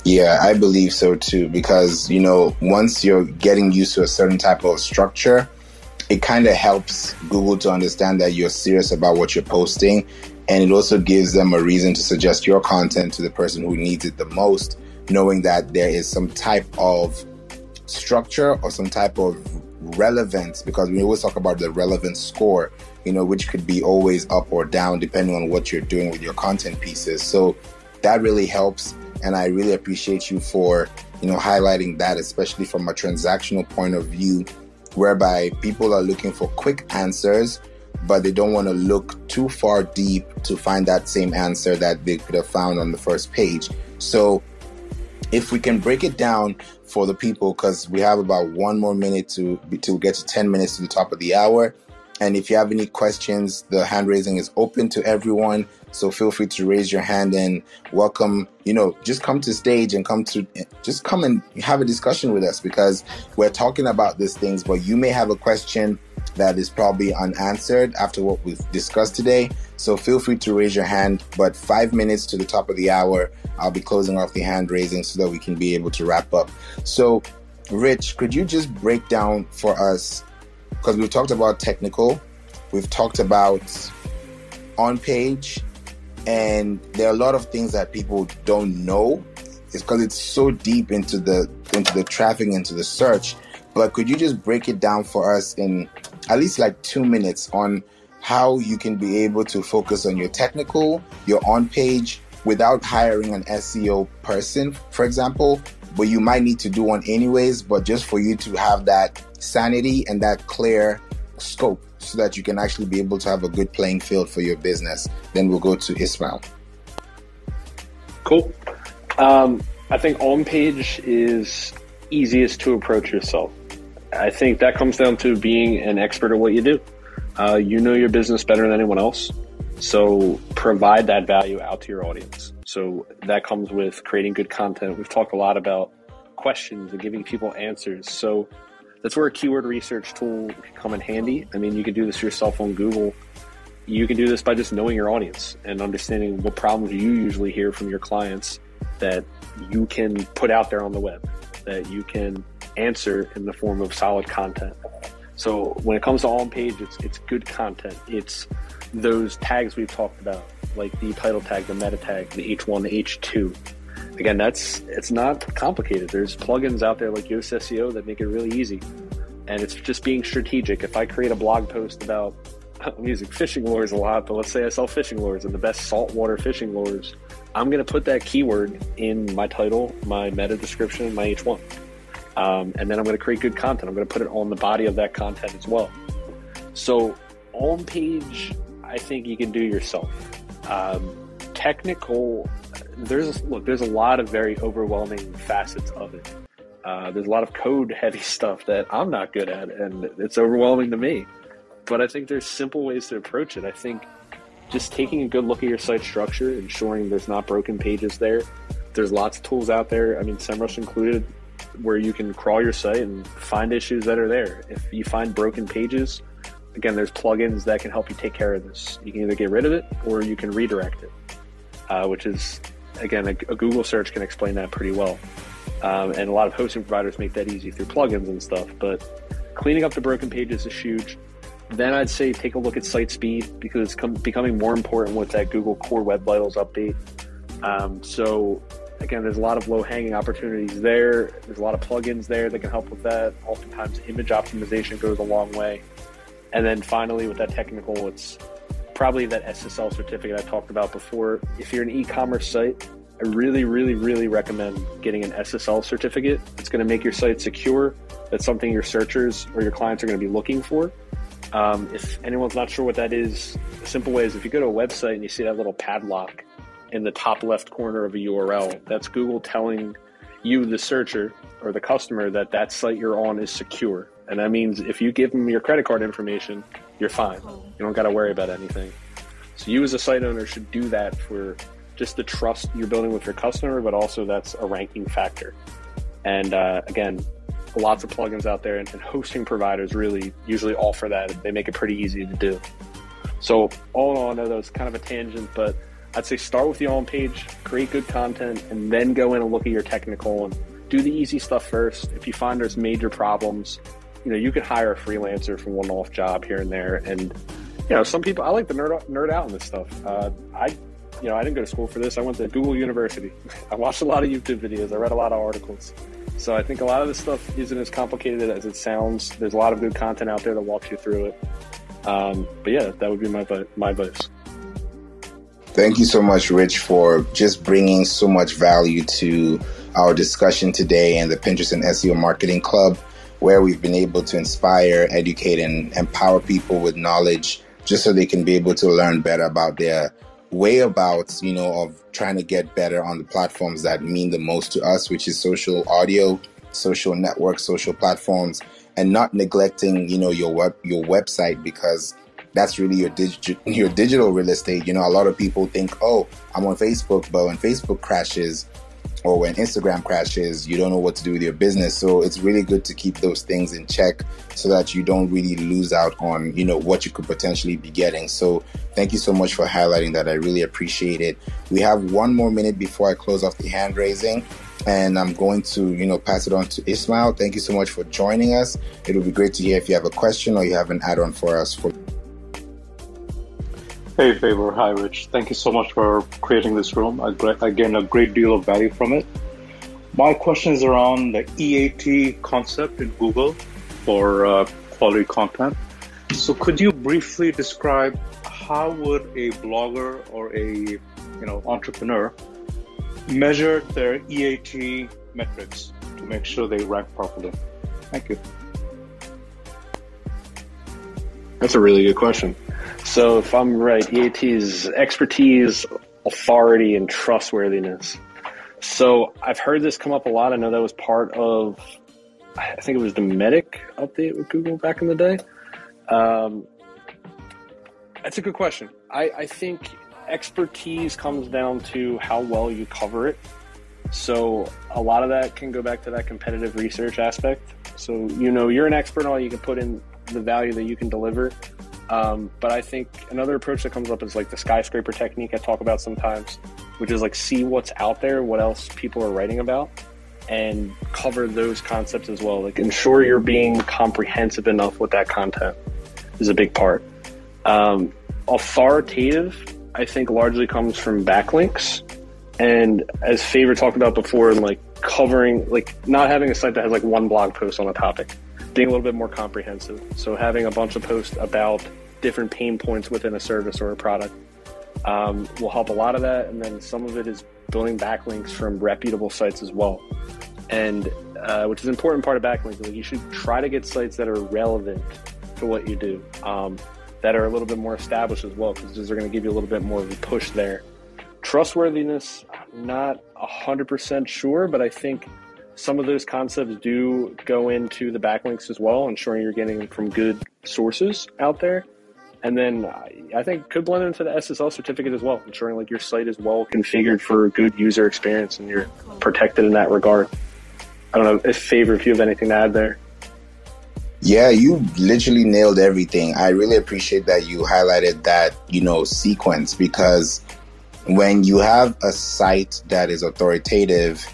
A: yeah, I believe so too. Because, you know, once you're getting used to a certain type of structure, it kind of helps Google to understand that you're serious about what you're posting. And it also gives them a reason to suggest your content to the person who needs it the most, knowing that there is some type of structure or some type of relevance. Because we always talk about the relevance score, you know, which could be always up or down depending on what you're doing with your content pieces. So that really helps and I really appreciate you for you know highlighting that, especially from a transactional point of view, whereby people are looking for quick answers, but they don't want to look too far deep to find that same answer that they could have found on the first page. So if we can break it down for the people because we have about one more minute to to get to 10 minutes to the top of the hour and if you have any questions the hand raising is open to everyone so feel free to raise your hand and welcome, you know, just come to stage and come to just come and have a discussion with us because we're talking about these things, but you may have a question that is probably unanswered after what we've discussed today. So feel free to raise your hand. But five minutes to the top of the hour, I'll be closing off the hand raising so that we can be able to wrap up. So, Rich, could you just break down for us? Because we've talked about technical, we've talked about on page, and there are a lot of things that people don't know. It's because it's so deep into the into the traffic, into the search. But could you just break it down for us in at least like two minutes on how you can be able to focus on your technical, your on page, without hiring an SEO person, for example, but you might need to do one anyways, but just for you to have that sanity and that clear scope so that you can actually be able to have a good playing field for your business. Then we'll go to Ismail.
B: Cool. Um, I think on page is easiest to approach yourself. I think that comes down to being an expert at what you do. Uh, you know your business better than anyone else. So provide that value out to your audience. So that comes with creating good content. We've talked a lot about questions and giving people answers. So that's where a keyword research tool can come in handy. I mean, you can do this yourself on Google. You can do this by just knowing your audience and understanding what problems you usually hear from your clients that you can put out there on the web, that you can answer in the form of solid content. So when it comes to on page, it's it's good content. It's those tags we've talked about, like the title tag, the meta tag, the H1, the H2. Again, that's it's not complicated. There's plugins out there like Yoast SEO that make it really easy, and it's just being strategic. If I create a blog post about (laughs) I'm using fishing lures a lot, but let's say I sell fishing lures and the best saltwater fishing lures, I'm going to put that keyword in my title, my meta description, my H1. Um, and then I'm going to create good content. I'm going to put it on the body of that content as well. So on page, I think you can do yourself. Um, technical, there's look, there's a lot of very overwhelming facets of it. Uh, there's a lot of code heavy (laughs) stuff that I'm not good at, and it's overwhelming to me. But I think there's simple ways to approach it. I think just taking a good look at your site structure, ensuring there's not broken pages there. There's lots of tools out there. I mean, SEMrush included where you can crawl your site and find issues that are there. If you find broken pages, again, there's plugins that can help you take care of this. You can either get rid of it or you can redirect it, uh, which is, again, a, a, Google search can explain that pretty well. Um, and a lot of hosting providers make that easy through plugins and stuff. But cleaning up the broken pages is huge. Then I'd say take a look at site speed because it's com- becoming more important with that Google Core Web Vitals update. Um, so again, there's a lot of low hanging opportunities there. There's a lot of plugins there that can help with that. Oftentimes, image optimization goes a long way. And then finally, with that technical, it's probably that SSL certificate I talked about before. If you're an e commerce site, I really, really, really recommend getting an SSL certificate. It's going to make your site secure. That's something your searchers or your clients are going to be looking for. Um, if anyone's not sure what that is, the simple way is if you go to a website and you see that little padlock in the top left corner of a URL. That's Google telling you, the searcher or the customer, that that site you're on is secure. And that means if you give them your credit card information, you're fine. You don't got to worry about anything. So you as a site owner should do that for just the trust you're building with your customer, but also that's a ranking factor. And uh, again, lots of plugins out there and, and hosting providers really usually offer that. They make it pretty easy to do. So all in all, I know that was kind of a tangent, but I'd say start with the on page, create good content, and then go in and look at your technical and do the easy stuff first. If you find there's major problems, you know, you could hire a freelancer for one off job here and there. And, you know, some people, I like to nerd, nerd out on this stuff. Uh, I, you know, I didn't go to school for this. I went to Google University. (laughs) I watched a lot of YouTube videos. I read a lot of articles. So I think a lot of this stuff isn't as complicated as it sounds. There's a lot of good content out there that walks you through it. Um, but yeah, that would be my my advice.
A: Thank you so much, Rich, for just bringing so much value to our discussion today and the Pinterest and SEO Marketing Club, where we've been able to inspire, educate, and empower people with knowledge just so they can be able to learn better about their way about, you know, of trying to get better on the platforms that mean the most to us, which is social audio, social networks, social platforms, and not neglecting, you know, your web your website because that's really your digital (laughs) your digital real estate. You know, a lot of people think, oh, I'm on Facebook, but when Facebook crashes or when Instagram crashes, you don't know what to do with your business. So it's really good to keep those things in check so that you don't really lose out on, you know, what you could potentially be getting. So thank you so much for highlighting that. I really appreciate it. We have one more minute before I close off the hand raising and I'm going to, you know, pass it on to Ismail. Thank you so much for joining us. It would be great to hear if you have a question or you have an add-on for us for
C: Hey, Favor. Hi, Rich. Thank you so much for creating this room. I, gained a great deal of value from it. My question is around the EAT concept in Google for uh, quality content. So, could you briefly describe how would a blogger or a you know entrepreneur measure their EAT metrics to make sure they rank properly? Thank you.
B: That's a really good question. So, if I'm right, EAT is expertise, authority, and trustworthiness. So I've heard this come up a lot. I know that was part of, I think it was the Medic update with Google back in the day. Um, that's a good question. I, I think expertise comes down to how well you cover it. So a lot of that can go back to that competitive research aspect. So you know you're an expert on all you can put in the value that you can deliver. Um, but I think another approach that comes up is like the skyscraper technique I talk about sometimes, which is like see what's out there, what else people are writing about, and cover those concepts as well. Like ensure you're being comprehensive enough with that content is a big part. Um, authoritative, I think, largely comes from backlinks. And as Favor talked about before, and like covering, like not having a site that has like one blog post on a topic being a little bit more comprehensive. So having a bunch of posts about different pain points within a service or a product um, will help a lot of that. And then some of it is building backlinks from reputable sites as well. And uh, which is an important part of backlinks. Like you should try to get sites that are relevant to what you do, um, that are a little bit more established as well, because those are going to give you a little bit more of a push there. Trustworthiness, not 100% sure, but I think some of those concepts do go into the backlinks as well, ensuring you're getting from good sources out there. And then I think could blend into the SSL certificate as well, ensuring like your site is well configured for good user experience and you're protected in that regard. I don't know if favor if you have anything to add there.
A: Yeah, you literally nailed everything. I really appreciate that you highlighted that, you know, sequence because when you have a site that is authoritative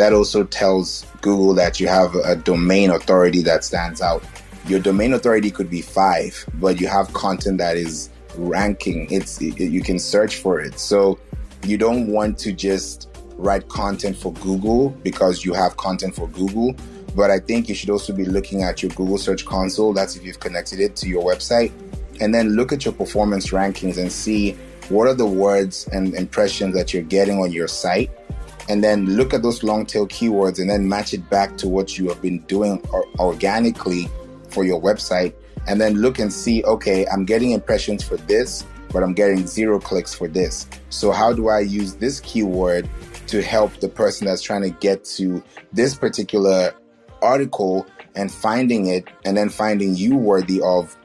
A: that also tells Google that you have a domain authority that stands out. Your domain authority could be five, but you have content that is ranking. It's you can search for it. So you don't want to just write content for Google because you have content for Google. But I think you should also be looking at your Google Search Console. That's if you've connected it to your website. And then look at your performance rankings and see what are the words and impressions that you're getting on your site and then look at those long tail keywords and then match it back to what you have been doing organically for your website and then look and see okay i'm getting impressions for this but i'm getting zero clicks for this. So how do i use this keyword to help the person that's trying to get to this particular article and finding it and then finding you worthy of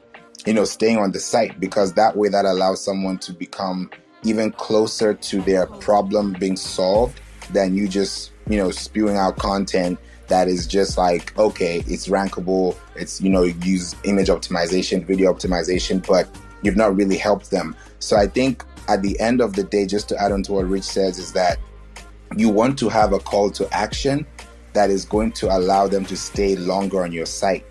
A: you know staying on the site? Because that way that allows someone to become even closer to their problem being solved than you just, you know, spewing out content that is just like, okay, it's rankable, it's, you know, use image optimization, video optimization, but you've not really helped them. So I think at the end of the day, just to add on to what Rich says, is that you want to have a call to action that is going to allow them to stay longer on your site.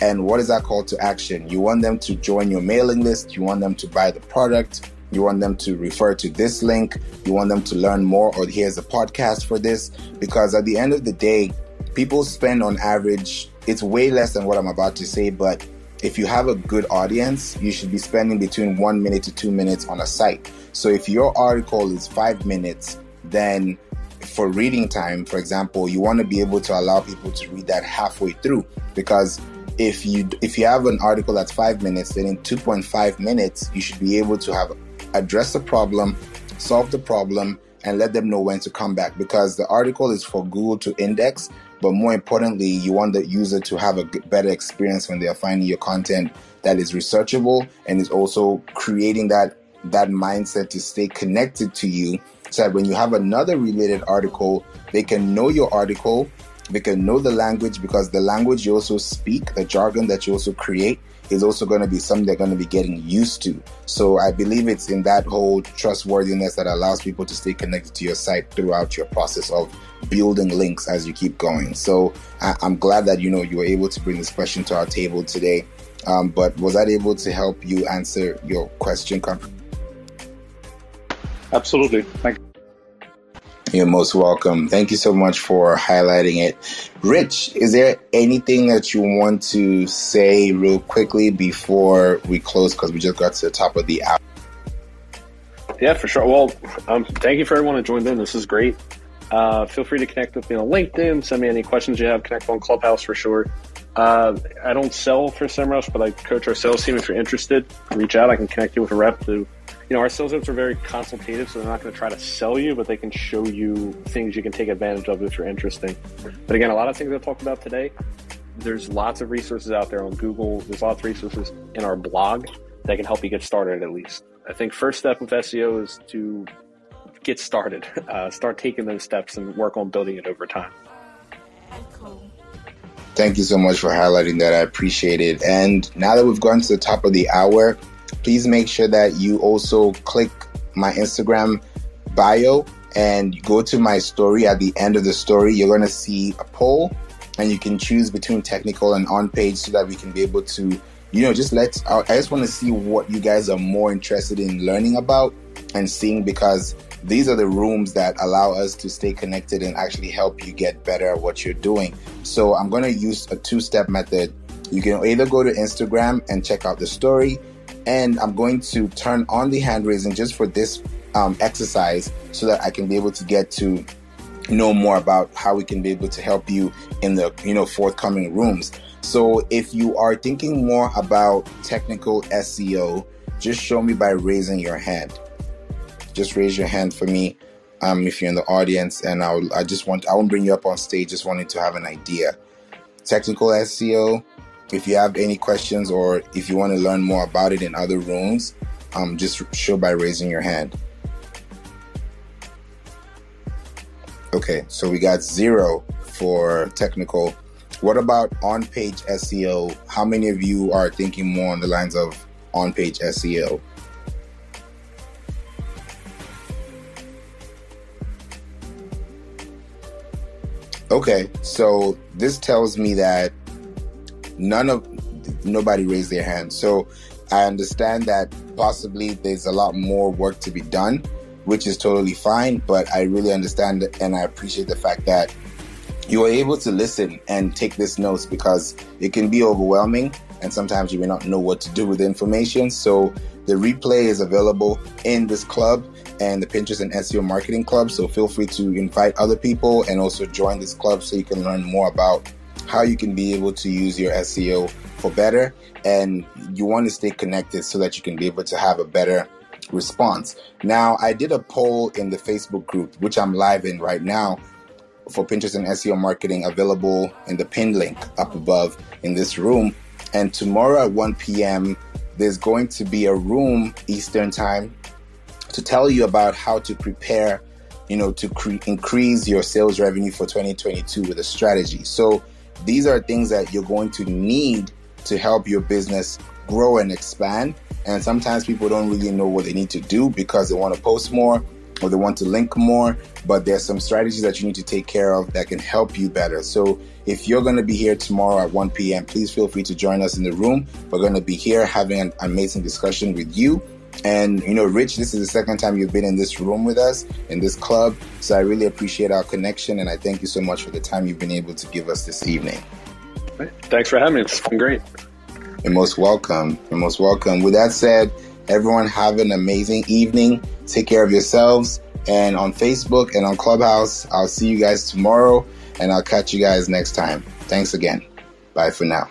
A: And what is that call to action? You want them to join your mailing list, you want them to buy the product, you want them to refer to this link, you want them to learn more, or here's a podcast for this. Because at the end of the day, people spend on average, it's way less than what I'm about to say, but if you have a good audience, you should be spending between one minute to two minutes on a site. So if your article is five minutes, then for reading time, for example, you want to be able to allow people to read that halfway through because if you if you have an article that's five minutes, then in 2.5 minutes you should be able to have address the problem, solve the problem, and let them know when to come back because the article is for Google to index. But more importantly, you want the user to have a better experience when they are finding your content that is researchable and is also creating that that mindset to stay connected to you so that when you have another related article, they can know your article, they can know the language because the language you also speak, the jargon that you also create, is also going to be something they're going to be getting used to. So I believe it's in that whole trustworthiness that allows people to stay connected to your site throughout your process of building links as you keep going. So I, am glad that you know you were able to bring this question to our table today. Um, but was that able to help you answer your question?
C: Absolutely. Thank you.
A: You're most welcome. Thank you so much for highlighting it. Rich, is there anything that you want to say real quickly before we close? Because we just got to the top of the hour.
B: Yeah, for sure. Well, um, thank you for everyone who joined in. This is great. Uh, feel free to connect with me on LinkedIn. Send me any questions you have. Connect on Clubhouse for sure. Uh, I don't sell for SEMrush, but I coach our sales team. If you're interested, reach out. I can connect you with a rep to you know, our sales reps are very consultative, so they're not going to try to sell you, but they can show you things you can take advantage of if you're interesting. But again, a lot of things I talked about today, there's lots of resources out there on Google. There's lots of resources in our blog that can help you get started at least. I think first step with SEO is to get started, (laughs) uh, start taking those steps and work on building it over time.
A: Thank you so much for highlighting that. I appreciate it. And now that we've gone to the top of the hour, please make sure that you also click my Instagram bio and go to my story. At the end of the story, you're going to see a poll and you can choose between technical and on page so that we can be able to, you know, just let, I just want to see what you guys are more interested in learning about and seeing because these are the rooms that allow us to stay connected and actually help you get better at what you're doing. So I'm going to use a two step method. You can either go to Instagram and check out the story and I'm going to turn on the hand raising just for this um, exercise so that I can be able to get to know more about how we can be able to help you in the you know forthcoming rooms. So if you are thinking more about technical SEO, just show me by raising your hand. Just raise your hand for me um, if you're in the audience, and I'll I just want I won't bring you up on stage. Just wanting to have an idea. Technical SEO, if you have any questions or if you want to learn more about it in other rooms, um, just show by raising your hand. Okay, so we got zero for technical. What about on page SEO? How many of you are thinking more on the lines of on page SEO? Okay, so this tells me that none of nobody raised their hand. So I understand that possibly there's a lot more work to be done, which is totally fine. But I really understand and I appreciate the fact that you are able to listen and take this notes because it can be overwhelming and sometimes you may not know what to do with the information. So the replay is available in this club and the Pinterest and SEO marketing club. So feel free to invite other people and also join this club so you can learn more about how you can be able to use your SEO for better. And you want to stay connected so that you can be able to have a better response. Now, I did a poll in the Facebook group, which I'm live in right now for Pinterest and SEO marketing, available in the pin link up above in this room. And tomorrow at 1 p.m., there's going to be a room Eastern time to tell you about how to prepare, you know, to cre- increase your sales revenue for 2022 with a strategy. So these are things that you're going to need to help your business grow and expand. And sometimes people don't really know what they need to do because they want to post more or they want to link more. But there's some strategies that you need to take care of that can help you better. So if you're going to be here tomorrow at 1 p.m., please feel free to join us in the room. We're going to be here having an amazing discussion with you and you know, Rich, this is the second time you've been in this room with us in this club. So I really appreciate our connection and I thank you so much for the time you've been able to give us this evening.
B: Thanks for having me. It's been great.
A: You're most welcome. You're most welcome. With that said, everyone have an amazing evening. Take care of yourselves. And on Facebook and on Clubhouse, I'll see you guys tomorrow and I'll catch you guys next time. Thanks again. Bye for now.